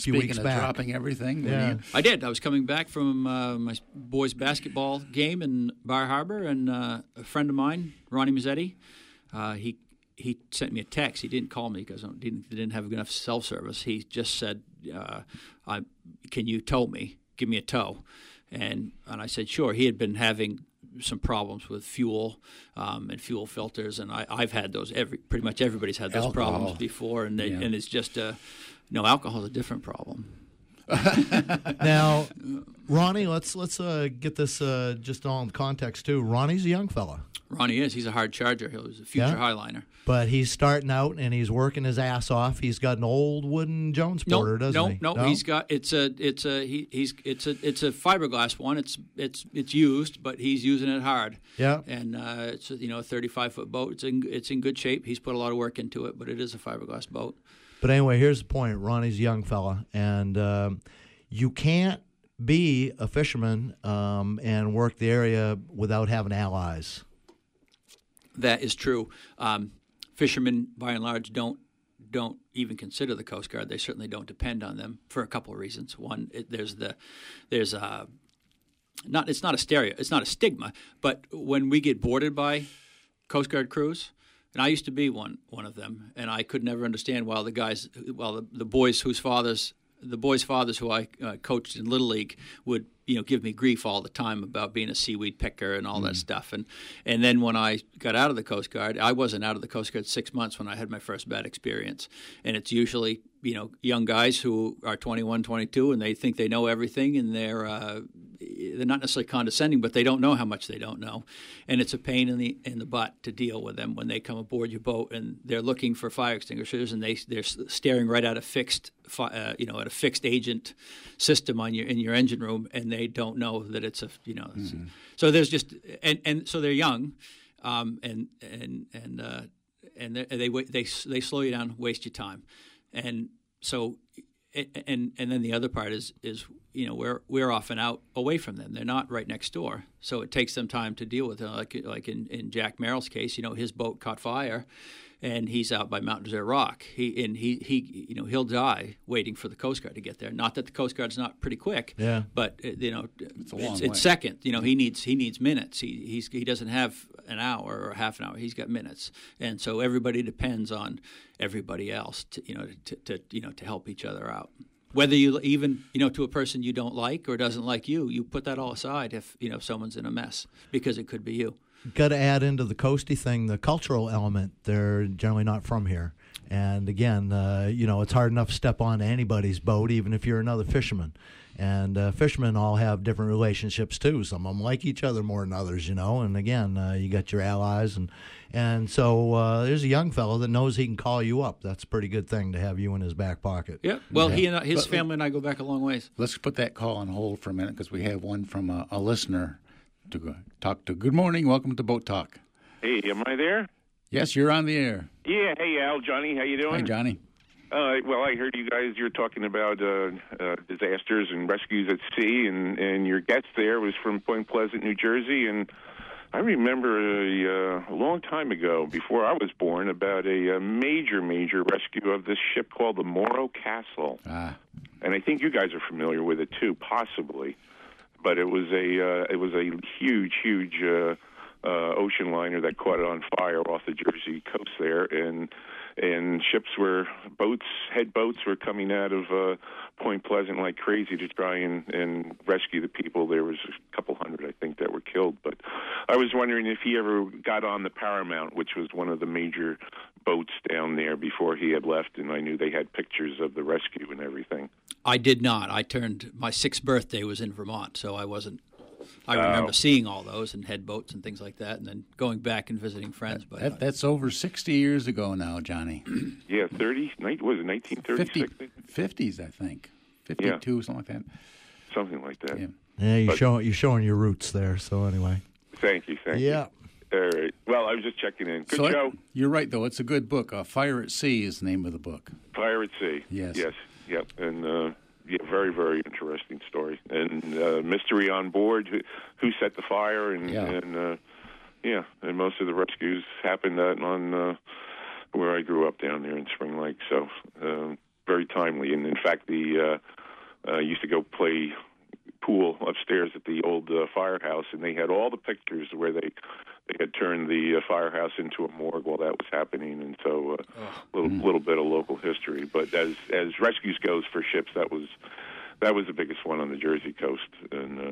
few Speaking weeks of back. dropping everything, Yeah. you- I did. I was coming back from uh, my boys' basketball game in Bar Harbor, and uh, a friend of mine, Ronnie Mazzetti, uh, he he sent me a text. He didn't call me because I didn't didn't have enough cell service. He just said, uh, I, "Can you tow me? Give me a tow." And and I said, "Sure." He had been having some problems with fuel um, and fuel filters, and I, I've had those. Every pretty much everybody's had those Alcohol. problems before, and they, Yeah. and it's just uh, no alcohol is a different problem. Now, Ronnie, let's let's uh, get this uh, just all in context too. Ronnie's a young fella, Ronnie is. He's a hard charger. He was a future Yeah? highliner. but he's starting out and he's working his ass off. He's got an old wooden Jonesporter, doesn't no, he? no, no. He's got it's a it's a he, he's it's a it's a fiberglass one. It's it's it's used, but he's using it hard. Yeah. And uh, it's a, you know a 35 foot boat. It's in it's in good shape. He's put a lot of work into it, but it is a fiberglass boat. But anyway, here's the point. Ronnie's a young fella, and um, you can't be a fisherman um, and work the area without having allies. That is true. Um, fishermen, by and large, don't don't even consider the Coast Guard. They certainly don't depend on them for a couple of reasons. One, it, there's the there's a not it's not a stereo, it's not a stigma, but when we get boarded by Coast Guard crews, and I used to be one one of them, and I could never understand why the guys, while the, the boys whose fathers, the boys' fathers who I uh, coached in little league would you know give me grief all the time about being a seaweed picker and all that stuff, and and then when I got out of the Coast Guard, I wasn't out of the Coast Guard six months when I had my first bad experience, and it's usually you know young guys who are 21, 22, and they think they know everything, and they're uh, they're not necessarily condescending, but they don't know how much they don't know, and it's a pain in the in the butt to deal with them when they come aboard your boat and they're looking for fire extinguishers and they they're staring right at a fixed fi- uh, you know at a fixed agent system on your in your engine room and they don't know that it's a you know it's- so there's just and and so they're young, um, and and and uh, and they they they they slow you down, waste your time, and so and and then the other part is is you know we're we're often out away from them. They're not right next door, so it takes them time to deal with it. Like like in, in Jack Merrill's case, you know his boat caught fire, and he's out by Mount Desert Rock. He and he he you know he'll die waiting for the Coast Guard to get there. Not that the Coast Guard's not pretty quick, Yeah. but uh, you know it's, a long it's, way. second. You know he needs he needs minutes. He he's he doesn't have an hour or half an hour. He's got minutes, and so everybody depends on everybody else to you know to, to you know to help each other out. whether you even you know to a person you don't like or doesn't like you, you put that all aside if you know if someone's in a mess because it could be you. Got to add into the coasty thing the cultural element. They're generally not from here. And again, uh, you know, it's hard enough to step on anybody's boat, even if you're another fisherman. And uh, fishermen all have different relationships too. Some of them like each other more than others, you know. And again, uh, you got your allies, and and so uh, there's a young fellow that knows he can call you up. That's a pretty good thing to have you in his back pocket. Yeah. Well, Yeah. he and I- his But- family and I go back a long ways. Let's put that call on hold for a minute because we have one from a, a listener to talk to. Good morning. Welcome to Boat Talk. Hey, am I there? Yes, you're on the air. Yeah. Hey, Al, Johnny, how you doing? Hi, Johnny. Uh, well, I heard you guys. You're talking about uh, uh, disasters and rescues at sea, and and your guest there was from Point Pleasant, New Jersey, and I remember a, uh, a long time ago, before I was born, about a, uh major, major rescue of this ship called the Morro Castle, Ah, and I think you guys are familiar with it too, possibly. But it was a uh, it was a huge, huge. Uh, uh, ocean liner that caught it on fire off the Jersey coast there, and and ships were boats, head boats were coming out of uh, Point Pleasant like crazy to try and and rescue the people. There was a couple hundred, I think, that were killed. But I was wondering if he ever got on the Paramount, which was one of the major boats down there before he had left, and I knew they had pictures of the rescue and everything. I did not. I turned my sixth birthday was in Vermont, so I wasn't. I remember Oh. seeing all those and head boats and things like that, and then going back and visiting friends. But that, that's over 60 years ago now, Johnny. Yeah, thirty. Night was it nineteen thirty 50, six? 50s, I think. 52, something like that. Something like that. Yeah. Yeah, you're But- showing you're showing your roots there. So anyway, Thank you. Thank you. yeah. you. All right. Well, I was just checking in. Good So I- show. you're right, though. It's a good book. Uh, Fire at Sea is the name of the book. Fire at Sea. Yes. Yes. Yep. And uh, yeah, very, very interesting story. And uh, mystery on board. Who, who set the fire? And Yeah. and uh, yeah, and most of the rescues happened on, on uh, where I grew up down there in Spring Lake. So uh, very timely. And in fact, the uh, uh, used to go play pool upstairs at the old uh, firehouse, and they had all the pictures where they they had turned the uh, firehouse into a morgue while that was happening, and so uh, a little little bit of local history. But as as rescues goes for ships, that was that was the biggest one on the Jersey coast, and uh,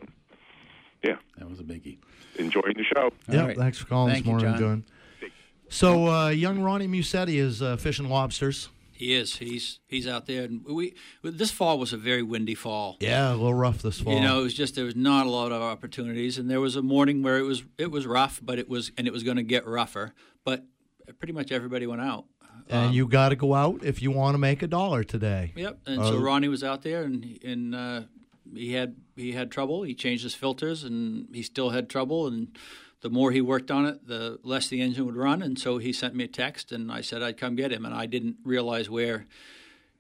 yeah, That was a biggie. enjoying the show. Yeah, right. thanks for calling Thank this you, morning, John. John. So, uh, young Ronnie Musetti is uh, fishing lobsters. He is. He's he's out there, and we this fall was a very windy fall. Yeah, a little rough this fall. You know, it was just there was not a lot of opportunities, and there was a morning where it was it was rough, but it was and it was going to get rougher. But pretty much everybody went out. and you got to go out if you want to make a dollar today. Yep. And so Uh, Ronnie was out there, and and uh, he had he had trouble. He changed his filters, and he still had trouble. And the more he worked on it, the less the engine would run. And so he sent me a text, and I said I'd come get him. And I didn't realize where,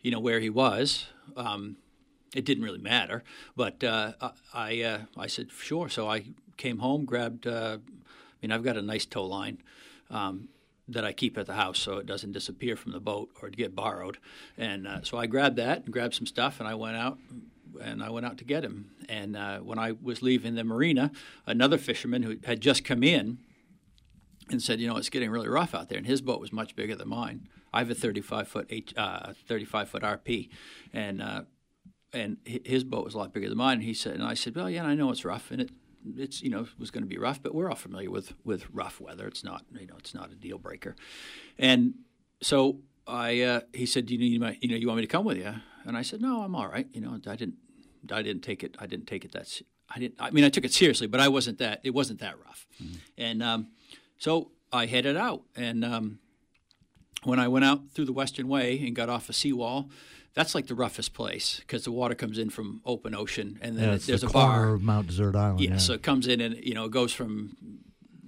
you know, where he was. Um, it didn't really matter, but uh, I uh, I said sure. So I came home, grabbed. Uh, I mean, I've got a nice tow line. Um, that I keep at the house so it doesn't disappear from the boat or get borrowed. And uh, so I grabbed that and grabbed some stuff, and I went out and I went out to get him. And uh, when I was leaving the marina, another fisherman who had just come in and said, "You know, it's getting really rough out there." And his boat was much bigger than mine. I have a 35 foot H, uh, 35 foot RP, and uh, and his boat was a lot bigger than mine. And he said, and I said, "Well, yeah, I know it's rough, and it." It's you know it was going to be rough, but we're all familiar with with rough weather. It's not you know it's not a deal breaker, and so I uh, he said, "Do you need my you know you want me to come with you?" And I said, "No, I'm all right." You know, I didn't I didn't take it I didn't take it that I didn't I mean I took it seriously, but I wasn't that it wasn't that rough, and um, so I headed out and. Um, when I went out through the Western Way and got off a seawall, that's like the roughest place because the water comes in from open ocean, and then Yeah, it- there's the a bar. of Mount Desert Island. Yeah, Yeah, so it comes in and you know it goes from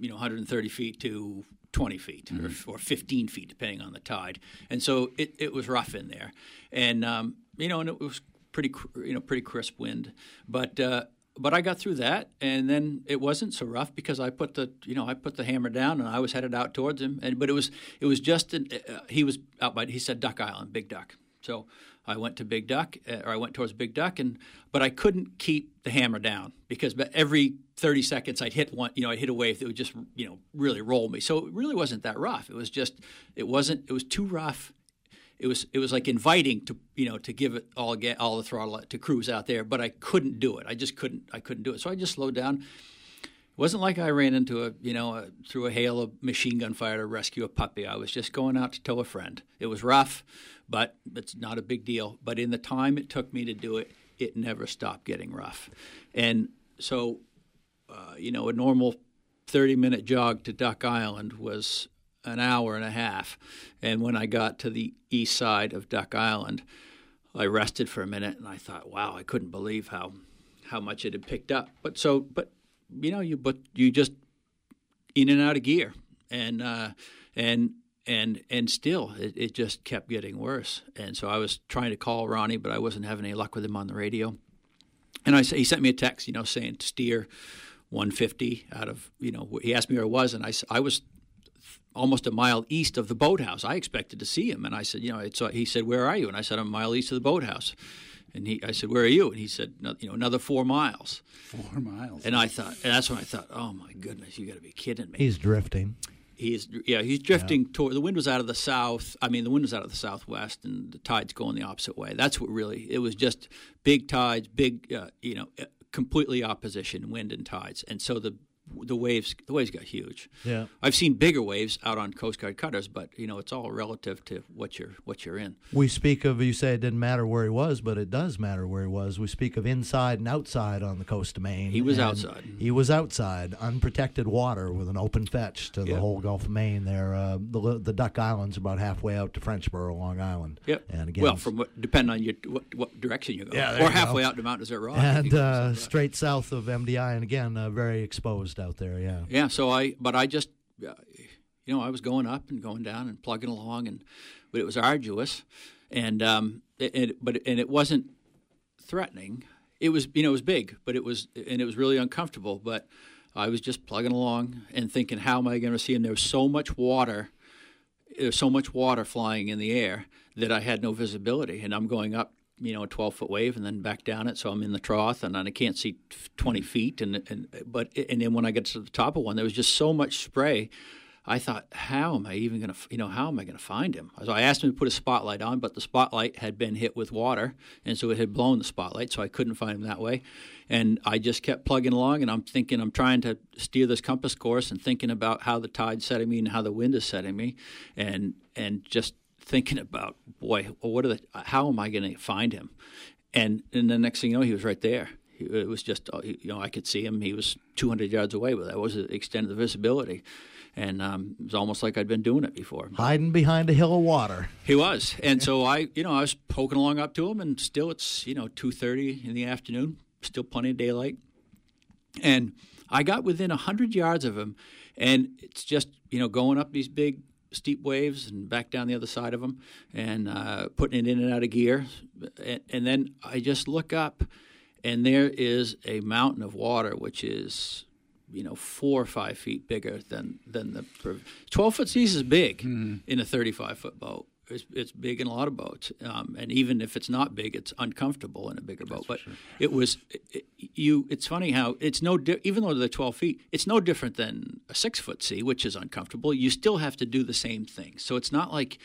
you know 130 feet to 20 feet or, or 15 feet depending on the tide, and so it, it was rough in there, and um, you know and it was pretty you know pretty crisp wind, but. Uh, but I got through that, and then it wasn't so rough because I put the you know I put the hammer down and I was headed out towards him, and but it was it was just an, uh, he was out by he said Duck Island, Big Duck, so I went to Big Duck, uh, or I went towards Big Duck, and but I couldn't keep the hammer down because every 30 seconds I'd hit one, you know, I'd hit a wave that would just, you know, really roll me. So it really wasn't that rough. It was just, it wasn't, it was too rough. It was it was like inviting to you know to give it all get all the throttle to cruise out there, but I couldn't do it. I just couldn't I couldn't do it. So I just slowed down. It wasn't like I ran into a you know a, through a hail of machine gun fire to rescue a puppy. I was just going out to tow a friend. It was rough, but it's not a big deal. But in the time it took me to do it, it never stopped getting rough, and so uh, you know a normal 30 minute jog to Duck Island was an hour and a half. And when I got to the east side of Duck Island, I rested for a minute and I thought, wow, I couldn't believe how how much it had picked up. But so, but you know, you but you just in and out of gear, and uh, and and and still, it, it just kept getting worse. And so I was trying to call Ronnie, but I wasn't having any luck with him on the radio. And I he sent me a text, you know, saying steer 150 out of you know he asked me where I was, and I I was almost a mile east of the boathouse. I expected to see him, and I said, you know, it's, he said, where are you? And I said, I'm a mile east of the boathouse. And he, I said, where are you? And he said, no, you know, another four miles. Four miles. And I thought, and that's when I thought, oh my goodness, you got to be kidding me. He's drifting. He's yeah, he's drifting toward the wind was out of the south. I mean, the wind was out of the southwest, and the tide's going the opposite way. That's what really it was. Just big tides, big uh, you know, completely opposition wind and tides, and so the the waves the waves got huge. Yeah. I've seen bigger waves out on Coast Guard cutters, but you know it's all relative to what you're what you're in. We speak of you say it didn't matter where he was, but it does matter where he was. We speak of inside and outside on the coast of Maine. He was outside. He was outside, unprotected water with an open fetch to the Yep. whole Gulf of Maine. There, uh, the the Duck Islands about halfway out to Frenchboro, Long Island. Yep. And again, well, from what depending on your what, what direction you go, Yeah, or halfway go. out to Mount Desert Rock. and uh, straight south of MDI, and again, uh, very exposed out there. Yeah. Yeah, so I, but I just, uh, you know, I was going up and going down and plugging along, and but it was arduous, and um, it, it but and it wasn't threatening. It was, you know, it was big, but it was, and it was really uncomfortable. But I was just plugging along and thinking, how am I going to see him? There was so much water, there's so much water flying in the air that I had no visibility, and I'm going up. You know, a 12 foot wave, and then back down it. So I'm in the trough, and I can't see 20 feet. And and but and then when I get to the top of one, there was just so much spray. I thought, how am I even going to, you know, how am I going to find him? So I asked him to put a spotlight on, but the spotlight had been hit with water, and so it had blown the spotlight, so I couldn't find him that way. And I just kept plugging along, and I'm thinking, I'm trying to steer this compass course and thinking about how the tide's setting me and how the wind is setting me, and and just thinking about, boy, what are the, how am I going to find him? And and the next thing you know, he was right there. He- It was just, uh, you know, I could see him. He was 200 yards away, but that was the extent of the visibility. And um, it was almost like I'd been doing it before. Hiding behind a hill of water. He was, and so I, you know, I was poking along up to him, and still it's, you know, 2:30 in the afternoon, still plenty of daylight, and I got within 100 yards of him, and it's just, you know, going up these big steep waves and back down the other side of them, and uh, putting it in and out of gear, and, and then I just look up, and there is a mountain of water, which is you know four or five feet bigger than than the twelve foot seas is big in a thirty five foot boat. It's, it's big in a lot of boats, um, and even if it's not big, it's uncomfortable in a bigger boat. But it was it, you. It's funny how it's no di- even though they're twelve feet, it's no different than a six foot sea, which is uncomfortable. You still have to do the same thing. So it's not like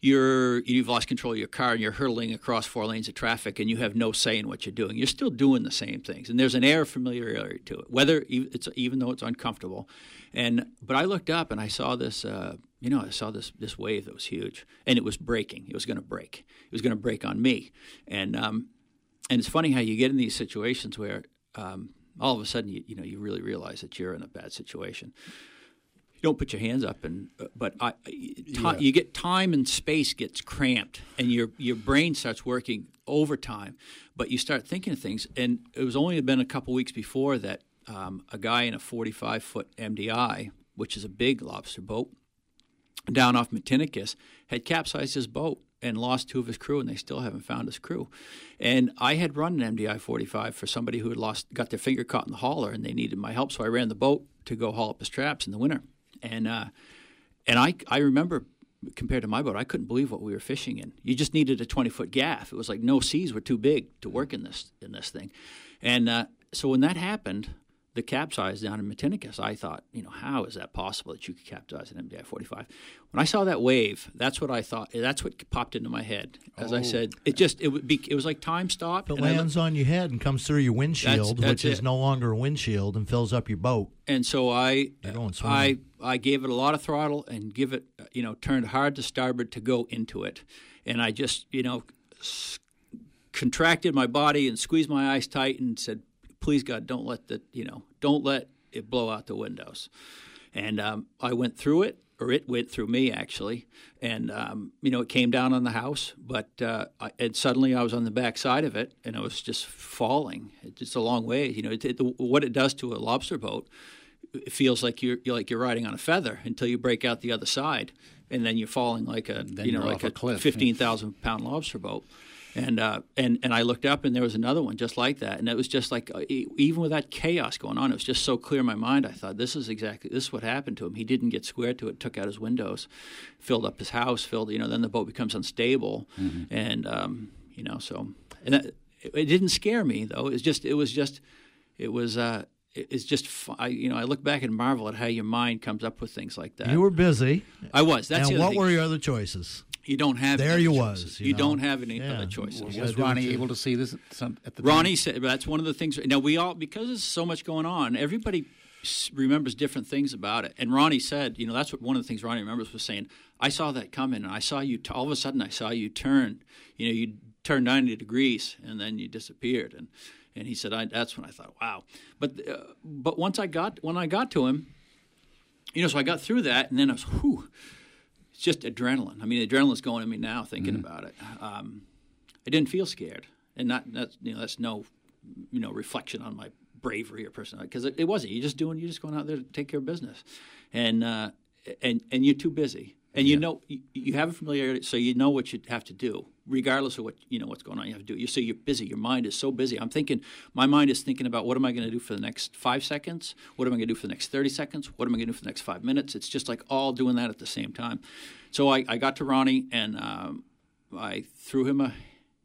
you're you've lost control of your car and you're hurtling across four lanes of traffic and you have no say in what you're doing. You're still doing the same things, and there's an air of familiarity to it, whether it's even though it's uncomfortable. And but I looked up and I saw this, uh, you know, I saw this this wave that was huge, and it was breaking. It was going to break. It was going to break on me, and um, and it's funny how you get in these situations where um, all of a sudden you you know you really realize that you're in a bad situation you don't put your hands up and uh, but I, ti- you get time and space gets cramped and your your brain starts working overtime but you start thinking of things and it was only been a couple weeks before that um, a guy in a 45 foot MDI which is a big lobster boat down off Matinicus had capsized his boat and lost two of his crew, and they still haven't found his crew. And I had run an MDI 45 for somebody who had lost, got their finger caught in the hauler, and they needed my help. So I ran the boat to go haul up his traps in the winter. And uh, and I I remember compared to my boat, I couldn't believe what we were fishing in. You just needed a 20 foot gaff. It was like no seas were too big to work in this in this thing. And uh, so when that happened, the capsize down in Matinicus, I thought, you know, how is that possible that you could capsize an MDI 45? When I saw that wave, that's what I thought. That's what popped into my head. As I Oh. said, it just it would be it was like time stopped. It I looked- lands on your head and comes through your windshield, that's which is no longer a windshield, and fills up your boat. and so I I. I gave it a lot of throttle and give it you know turned hard to starboard to go into it, and I just you know s- contracted my body and squeezed my eyes tight and said, "Please God, don't let the you know don't let it blow out the windows." And um, I went through it, or it went through me actually, and um, you know it came down on the house, but uh, I, and suddenly I was on the back side of it, and I was just falling. It's a long way, you know. It, it, what it does to a lobster boat, it feels like you're, you're like you're riding on a feather until you break out the other side, and then you're falling like a Then you know like a cliff. fifteen thousand pound lobster boat. And uh, and and I looked up and there was another one just like that, and it was just like uh, even with that chaos going on, it was just so clear in my mind. I thought this is exactly this is what happened to him. He didn't get squared to it, took out his windows, filled up his house, filled you know. Then the boat becomes unstable, and um, you know so and that, it, it didn't scare me though. It was just it was just it was uh, it's just I, you know I look back and marvel at how your mind comes up with things like that. You were busy. I was. That's and what thing. were your other choices? You don't have There any you other was, choices. you You, know. don't have any Yeah. other choices. You Was Ronnie it able to see this at, the Ronnie time? said that's one of the things. Now we all because there's so much going on. Everybody remembers different things about it. And Ronnie said, you know, that's what one of the things Ronnie remembers was saying. I saw that coming, and I saw you. T- all of a sudden, I saw you turn. You know, you turned ninety degrees, and then you disappeared. And and he said, I, that's when I thought, wow. But uh, but once I got when I got to him, you know, so I got through that, and then I was, whew. It's just adrenaline. I mean, adrenaline's going in me now thinking about it. Um, I didn't feel scared, and not that's you know that's no you know reflection on my bravery or personality because it, it wasn't. You're just doing. You're just going out there to take care of business, and uh, and and you're too busy, and you know you, you have a familiarity, so you know what you have to do, regardless of what you know what's going on. You have to do. You so you're busy. Your mind is so busy. I'm thinking. My mind is thinking about what am I going to do for the next five seconds? What am I going to do for the next thirty seconds? What am I going to do for the next five minutes? It's just like all doing that at the same time. So I, I got to Ronnie and um, I threw him a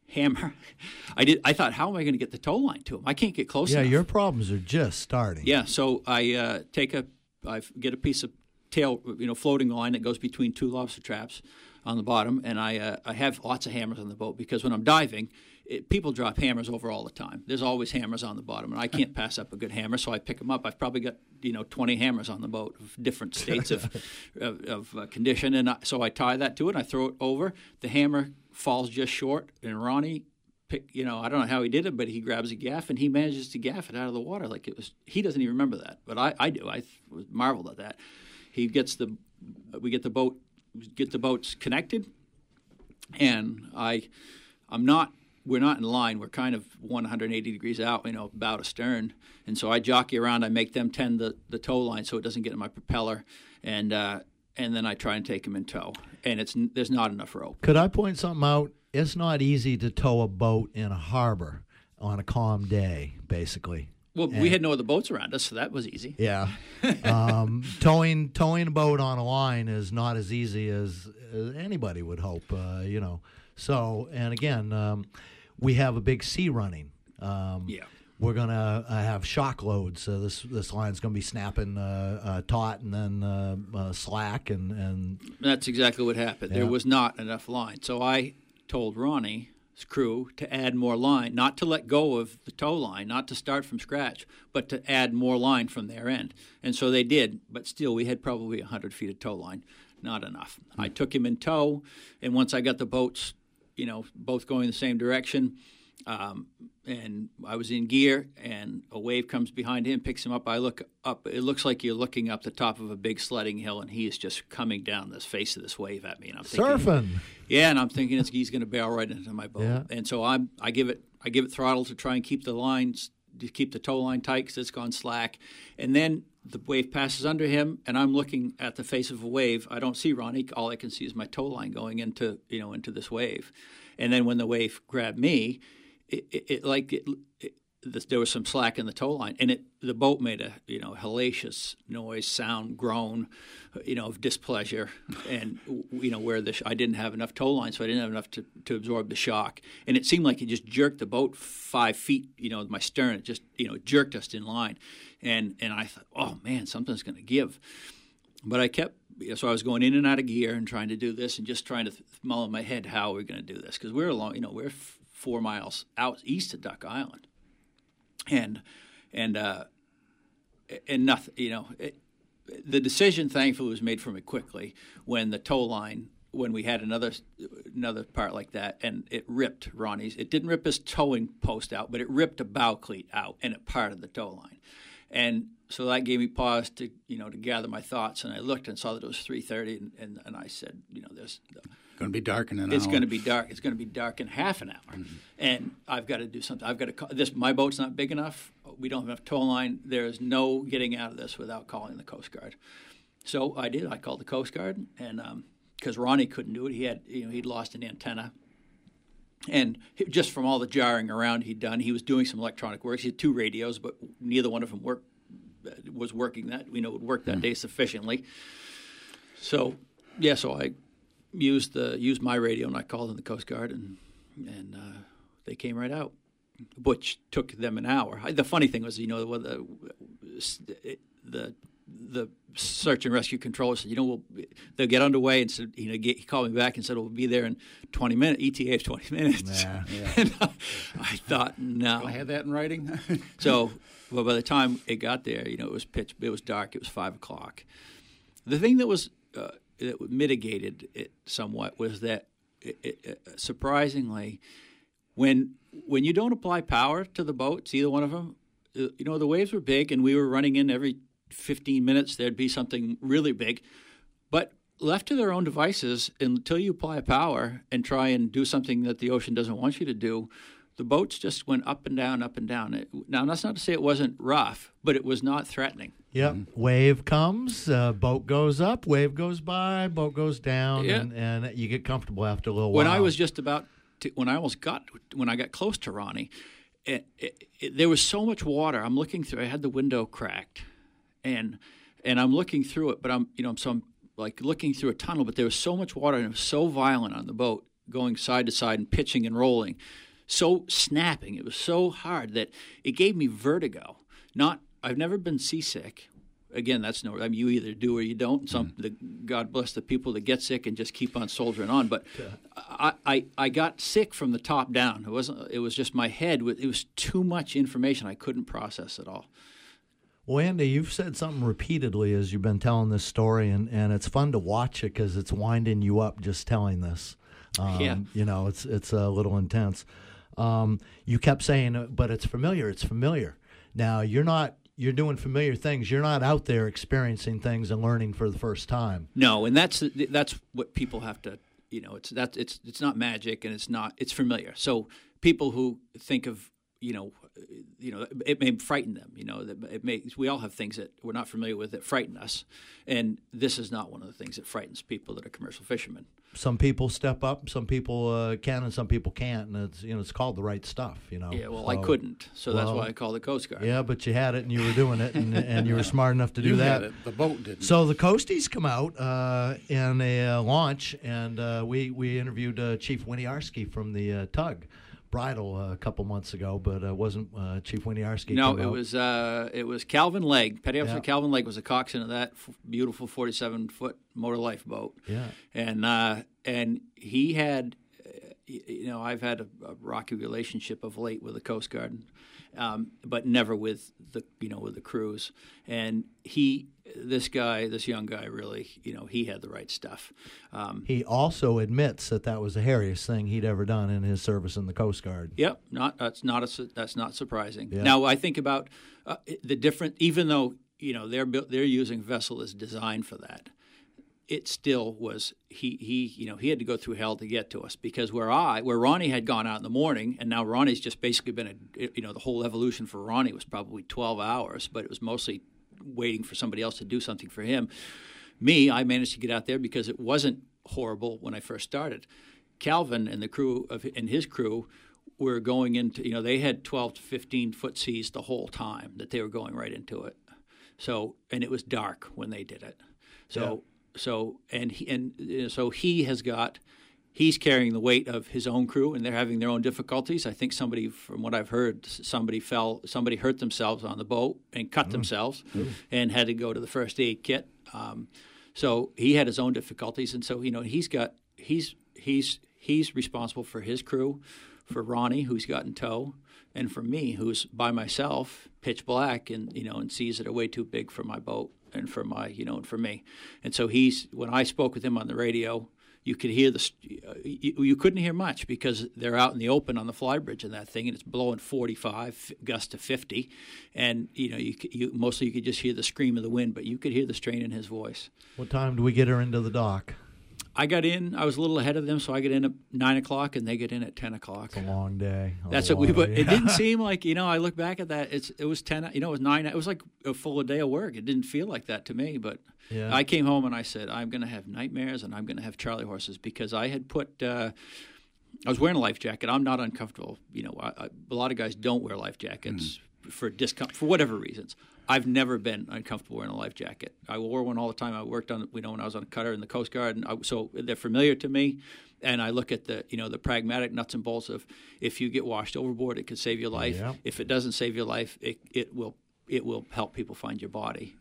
hammer. I did. I thought, how am I going to get the tow line to him? I can't get close Yeah, enough. your problems are just starting. Yeah, so I uh, take a, I get a piece of tail, you know, floating line that goes between two lobster traps on the bottom, and I uh, I have lots of hammers on the boat because when I'm diving, it, people drop hammers over all the time. There's always hammers on the bottom, and I can't pass up a good hammer, so I pick them up. I've probably got you know 20 hammers on the boat of different states of of, of uh, condition, and I, so I tie that to it. and I throw it over. The hammer falls just short, and Ronnie pick, you know, I don't know how he did it, but he grabs a gaff and he manages to gaff it out of the water like it was. He doesn't even remember that, but I, I do. I was marveled at that. He gets the, we get the boat, get the boats connected, and I, I'm not. We're not in line. We're kind of 180 degrees out, you know, about astern. And so I jockey around. I make them tend the, the tow line so it doesn't get in my propeller, and uh, and then I try and take them in tow. And it's there's not enough rope. Could I point something out? It's not easy to tow a boat in a harbor on a calm day, basically. Well, we had no other boats around us, so that was easy. Yeah. um, towing towing a boat on a line is not as easy as, as anybody would hope. Uh, you know. So, and again, um, we have a big sea running. Um, Yeah. We're gonna uh, have shock loads. So this this line's gonna be snapping uh, uh, taut and then uh, uh, slack and and That's exactly what happened. There was not enough line. So I told Ronnie's crew to add more line, not to let go of the tow line, not to start from scratch, but to add more line from their end. And so they did, but still, we had probably 100 feet of tow line. Not enough. I took him in tow, and once I got the boats, you know, both going the same direction, um, and I was in gear, and a wave comes behind him, picks him up. I look up. It looks like you're looking up the top of a big sledding hill, and he is just coming down this face of this wave at me. And I'm thinking, surfing. yeah, and I'm thinking it's, he's going to barrel right into my boat. Yeah. And so I'm I give it I give it throttle to try and keep the lines to keep the tow line tight because it's gone slack. And then the wave passes under him, and I'm looking at the face of a wave. I don't see Ronnie. All I can see is my tow line going into you know into this wave. And then when the wave grabbed me, it, it, like it, it the, there was some slack in the tow line, and it the boat made a you know hellacious noise, sound, groan, you know, of displeasure, and you know where the sh- I didn't have enough tow line, so I didn't have enough to, to absorb the shock, and it seemed like it just jerked the boat five feet, you know, my stern, it just you know jerked us in line, and and I thought, oh man, something's going to give, but I kept. So I was going in and out of gear and trying to do this, and just trying to mull in my head how we're going to do this? Because we're along, you know, we're four miles out east of Duck Island, and and uh, and nothing. You know, it, the decision thankfully was made for me quickly when the tow line when we had another another part like that and it ripped Ronnie's. It didn't rip his towing post out, but it ripped a bow cleat out and it parted the tow line, and so that gave me pause to you know to gather my thoughts. And I looked and saw that it was three thirty, and, and, and I said, you know, there's Going to be dark in an it's hour. It's going to be dark. It's going to be dark in half an hour, mm-hmm. and I've got to do something. I've got to call, this. My boat's not big enough. We don't have enough tow line. There is no getting out of this without calling the Coast Guard. So I did. I called the Coast Guard, and um, because Ronnie couldn't do it, he had you know he'd lost an antenna, and just from all the jarring around he'd done, he was doing some electronic work. He had two radios, but neither one of them worked was working that you know would work that day sufficiently. So yeah, so I used the used my radio and I called in the Coast Guard and and uh, they came right out, which took them an hour. I, the funny thing was, you know, the the the search and rescue controller said, you know, we'll, they'll get underway and said, you know, get, he called me back and said, we'll be there in 20 minutes. ETA is 20 minutes. Yeah. and I, I thought, no. I had that in writing. So, well, by the time it got there, you know, it was pitch. It was dark. It was five o'clock. The thing that was uh, that mitigated it somewhat was that, it, it, uh, surprisingly, when when you don't apply power to the boats, either one of them, uh, you know, the waves were big, and we were running in every 15 minutes. There'd be something really big, but left to their own devices, until you apply power and try and do something that the ocean doesn't want you to do, the boats just went up and down, up and down. It, now, that's not to say it wasn't rough, but it was not threatening. Yep. Wave comes, uh, boat goes up, wave goes by, boat goes down, Yeah. and, and you get comfortable after a little when while. When I was just about to, when I almost got when I got close to Ronnie, it, it, it, there was so much water. I'm looking through. I had the window cracked, and and I'm looking through it, but I'm you know I'm so I'm like looking through a tunnel, but there was so much water and it was so violent on the boat, going side to side and pitching and rolling, so snapping. It was so hard that it gave me vertigo. Not I've never been seasick. Again, that's no. I mean, you either do or you don't. Some, mm-hmm. the, God bless the people that get sick and just keep on soldiering on. But I, I, I got sick from the top down. It wasn't. It was just my head. It was too much information. I couldn't process it all. Well, Andy, you've said something repeatedly as you've been telling this story, and, and it's fun to watch it because it's winding you up just telling this. Um, Yeah. You know, it's it's a little intense. Um, you kept saying, uh, but it's familiar. It's familiar. Now you're not. You're doing familiar things. You're not out there experiencing things and learning for the first time. No, and that's that's what people have to. You know, it's that it's it's not magic and it's not it's familiar. So people who think of you know, you know, it may frighten them. You know, that it may. We all have things that we're not familiar with that frighten us, and this is not one of the things that frightens people that are commercial fishermen. Some people step up, some people uh, can, and some people can't, and it's you know it's called the right stuff. You know. Yeah, well, I couldn't, so that's why I called the Coast Guard. Yeah, but you had it and you were doing it, and, and you were smart enough to do you that. had it. The boat didn't. So the Coasties come out uh, in a uh, launch, and uh, we we interviewed uh, Chief Winiarski from the uh, Tug Bridle uh, a couple months ago, but it wasn't uh, Chief Winiarski. No, it out. was uh, it was Calvin Legg. Petty Officer Yeah. Calvin Legg was a coxswain of that f- beautiful forty-seven foot motor lifeboat. Yeah. and uh, and he had, uh, you know, I've had a, a rocky relationship of late with the Coast Guard, um, but never with the you know with the crews. And he, this guy, this young guy, really, you know, he had the right stuff. Um, He also admits that that was the hairiest thing he'd ever done in his service in the Coast Guard. Yep, not that's not a, that's not surprising. Yeah. Now I think about uh, the different, even though you know they're built, they're using vessel as designed for that. It still was he he you know he had to go through hell to get to us because where I where Ronnie had gone out in the morning and now Ronnie's just basically been a you know the whole evolution for Ronnie was probably twelve hours, but it was mostly waiting for somebody else to do something for him. Me, I managed to get out there because it wasn't horrible when I first started. Calvin and the crew of and his crew were going into, you know, they had 12 to 15 foot seas the whole time that they were going right into it. So, and it was dark when they did it. So, so, and he, and uh, so he has got, he's carrying the weight of his own crew and they're having their own difficulties. I think somebody, from what I've heard, somebody fell, somebody hurt themselves on the boat and cut themselves and had to go to the first aid kit. Um, so he had his own difficulties. And so, you know, he's got, he's, he's, he's responsible for his crew, for Ronnie, who's got in tow, and for me, who's by myself, pitch black, and you know, and seas that are way too big for my boat and for my, you know, and for me. And so he's when I spoke with him on the radio, you could hear the, you, you couldn't hear much because they're out in the open on the flybridge and that thing, and it's blowing 45 gust to 50, and you know, you, you mostly you could just hear the scream of the wind, but you could hear the strain in his voice. What time do we get her into the dock? I got in. I was a little ahead of them, so I get in at nine o'clock, and they get in at ten o'clock. It's a long day. A That's what we. But it didn't seem like you know. I look back at that. It's it was ten. You know, it was nine. It was like a full day of work. It didn't feel like that to me. But Yeah. I came home and I said, I'm going to have nightmares and I'm going to have Charlie horses because I had put. Uh, I was wearing a life jacket. I'm not uncomfortable. You know, I, I, a lot of guys don't wear life jackets for discomfort for whatever reasons. I've never been uncomfortable wearing a life jacket. I wore one all the time. I worked on, you know, when I was on a cutter in the Coast Guard, and I, so they're familiar to me. And I look at the, you know, the pragmatic nuts and bolts of if you get washed overboard, it could save your life. Yeah. If it doesn't save your life, it, it will it will help people find your body.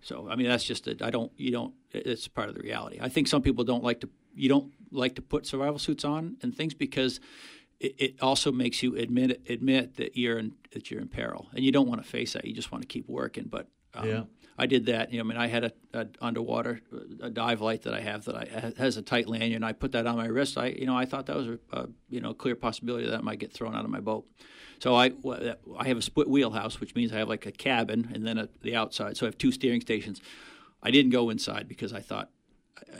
So I mean, that's just a, I don't you don't it's part of the reality. I think some people don't like to you don't like to put survival suits on and things because it, it also makes you admit admit that you're in that you're in peril and you don't want to face that. You just want to keep working. But um, Yeah. I did that. You know, I mean, I had a, a underwater a dive light that I have that I has a tight lanyard, and I put that on my wrist. I you know I thought that was a, a you know clear possibility that I might get thrown out of my boat. So I I have a split wheelhouse, which means I have like a cabin and then a, the outside. So I have two steering stations. I didn't go inside because I thought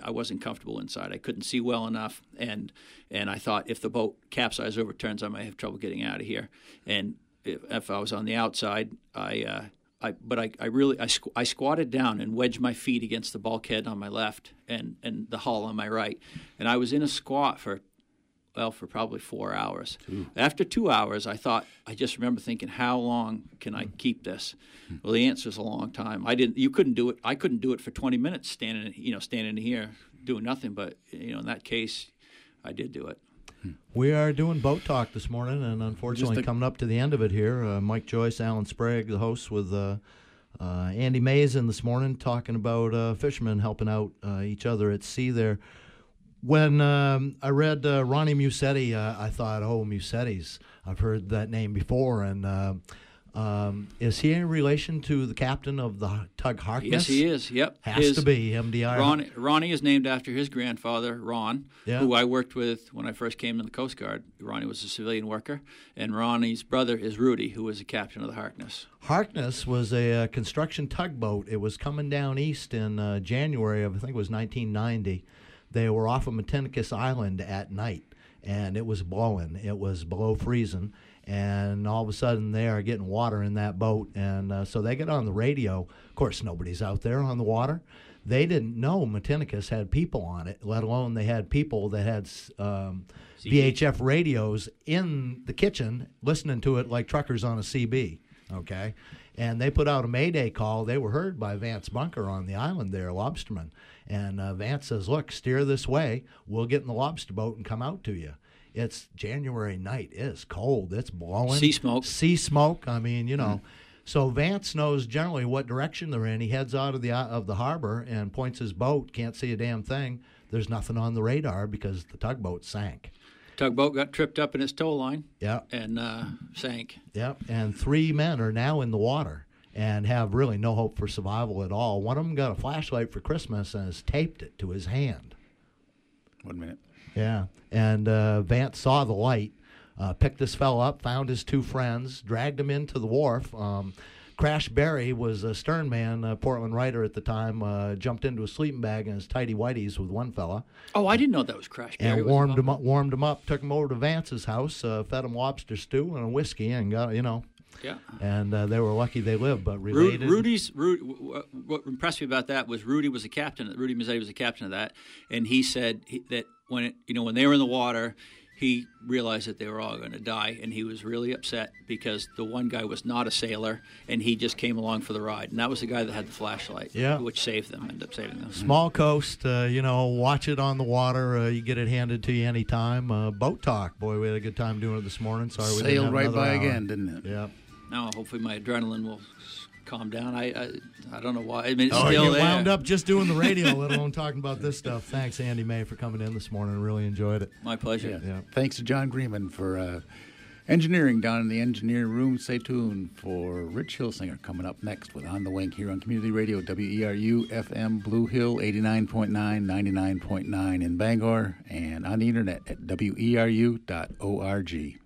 I wasn't comfortable inside. I couldn't see well enough, and and I thought if the boat capsizes overturns, I might have trouble getting out of here. And if, if I was on the outside, I. Uh, I, but I, I really I, squ- I squatted down and wedged my feet against the bulkhead on my left and, and the hull on my right, and I was in a squat for well for probably four hours. After two hours, I thought I just remember thinking, how long can I keep this? Well, the answer is a long time. I didn't. You couldn't do it. I couldn't do it for 20 minutes standing you know standing here doing nothing. But you know in that case, I did do it. We are doing boat talk this morning, and unfortunately, Just a- coming up to the end of it here. Uh, Mike Joyce, Alan Sprague, the hosts, with uh, uh, Andy Mason this morning, talking about uh, fishermen helping out uh, each other at sea there. When um, I read uh, Ronnie Musetti, uh, I thought, oh, Musetti's. I've heard that name before. And uh, um, is he in relation to the captain of the tug Harkness? Yes, he is. Yep, Has His- to be MDI. Ron, Ronnie is named after his grandfather, Ron, Yeah. who I worked with when I first came in the Coast Guard. Ronnie was a civilian worker, and Ronnie's brother is Rudy, who was a captain of the Harkness. Harkness was a uh, construction tugboat. It was coming down east in uh, January of I think it was 1990. They were off of Matinicus Island at night, and it was blowing. It was below freezing, and all of a sudden they are getting water in that boat, and uh, so they get on the radio. Of course, nobody's out there on the water. They didn't know Matinicus had people on it, let alone they had people that had um, VHF radios in the kitchen listening to it like truckers on a CB. Okay. And they put out a Mayday call. They were heard by Vance Bunker on the island there, Lobsterman. And uh, Vance says, Look, steer this way. We'll get in the lobster boat and come out to you. It's January night. It's cold. It's blowing. Sea smoke. Sea smoke. I mean, you know. So Vance knows generally what direction they're in. He heads out of the of the harbor and points his boat. Can't see a damn thing. There's nothing on the radar because the tugboat sank. Tugboat got tripped up in its tow line Yeah. and uh, sank. Yep. And three men are now in the water and have really no hope for survival at all. One of them got a flashlight for Christmas and has taped it to his hand. One minute. Yeah. And uh, Vance saw the light, uh, picked this fellow up, found his two friends, dragged him into the wharf. Um, Crash Barry was a stern man, a Portland writer at the time, uh, jumped into a sleeping bag and his tidy whities with one fella. Oh, I didn't know that was Crash Barry. and warmed him up, warmed him up, took him over to Vance's house, uh, fed him lobster stew and a whiskey, and got you know, Yeah. and uh, they were lucky they lived. But related, Rudy's Ru- w- what impressed me about that was Rudy was a captain. Rudy Mazzetti was a captain of that, and he said that when it, you know when they were in the water, he realized that they were all going to die, and he was really upset because the one guy was not a sailor, and he just came along for the ride, and that was the guy that had the flashlight, Yeah. which saved them, ended up saving them. Small coast, uh, you know, watch it on the water. Uh, you get it handed to you anytime. Uh, boat talk, boy, we had a good time doing it this morning. Sorry we didn't Sailed have right by hour. again, didn't it? Yeah. Now, hopefully, my adrenaline will calm down. I, I, I don't know why. I mean, it's Oh, still you there. wound up just doing the radio, let alone talking about this stuff. Thanks, Andy May, for coming in this morning. Really enjoyed it. My pleasure. Yeah. Yeah. Thanks to John Greenman for uh, engineering down in the engineering room. Stay tuned for Rich Hilsinger coming up next with On the Wing here on Community Radio E WERU FM Blue Hill 89.9, 99.9 in Bangor, and on the internet at E weru.org.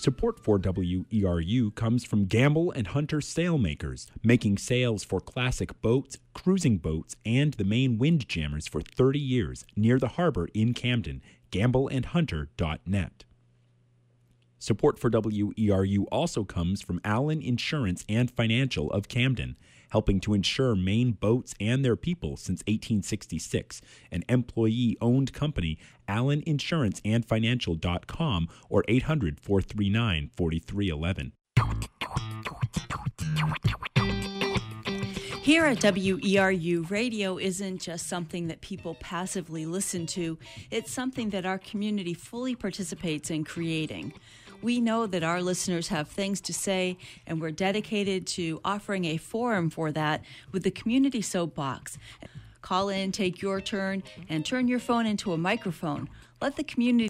Support for WERU comes from Gambell and Hunter Sailmakers, making sails for classic boats, cruising boats, and the Maine wind jammers for 30 years near the harbor in Camden. GambellandHunter.net. Support for WERU also comes from Allen Insurance and Financial of Camden, helping to insure Maine boats and their people since 1866. An employee owned company, Allen Insurance and Financial.com or 800 439 4311. Here at WERU, radio isn't just something that people passively listen to, it's something that our community fully participates in creating. We know that our listeners have things to say, and we're dedicated to offering a forum for that with the Community Soapbox. Call in, take your turn, and turn your phone into a microphone. Let the community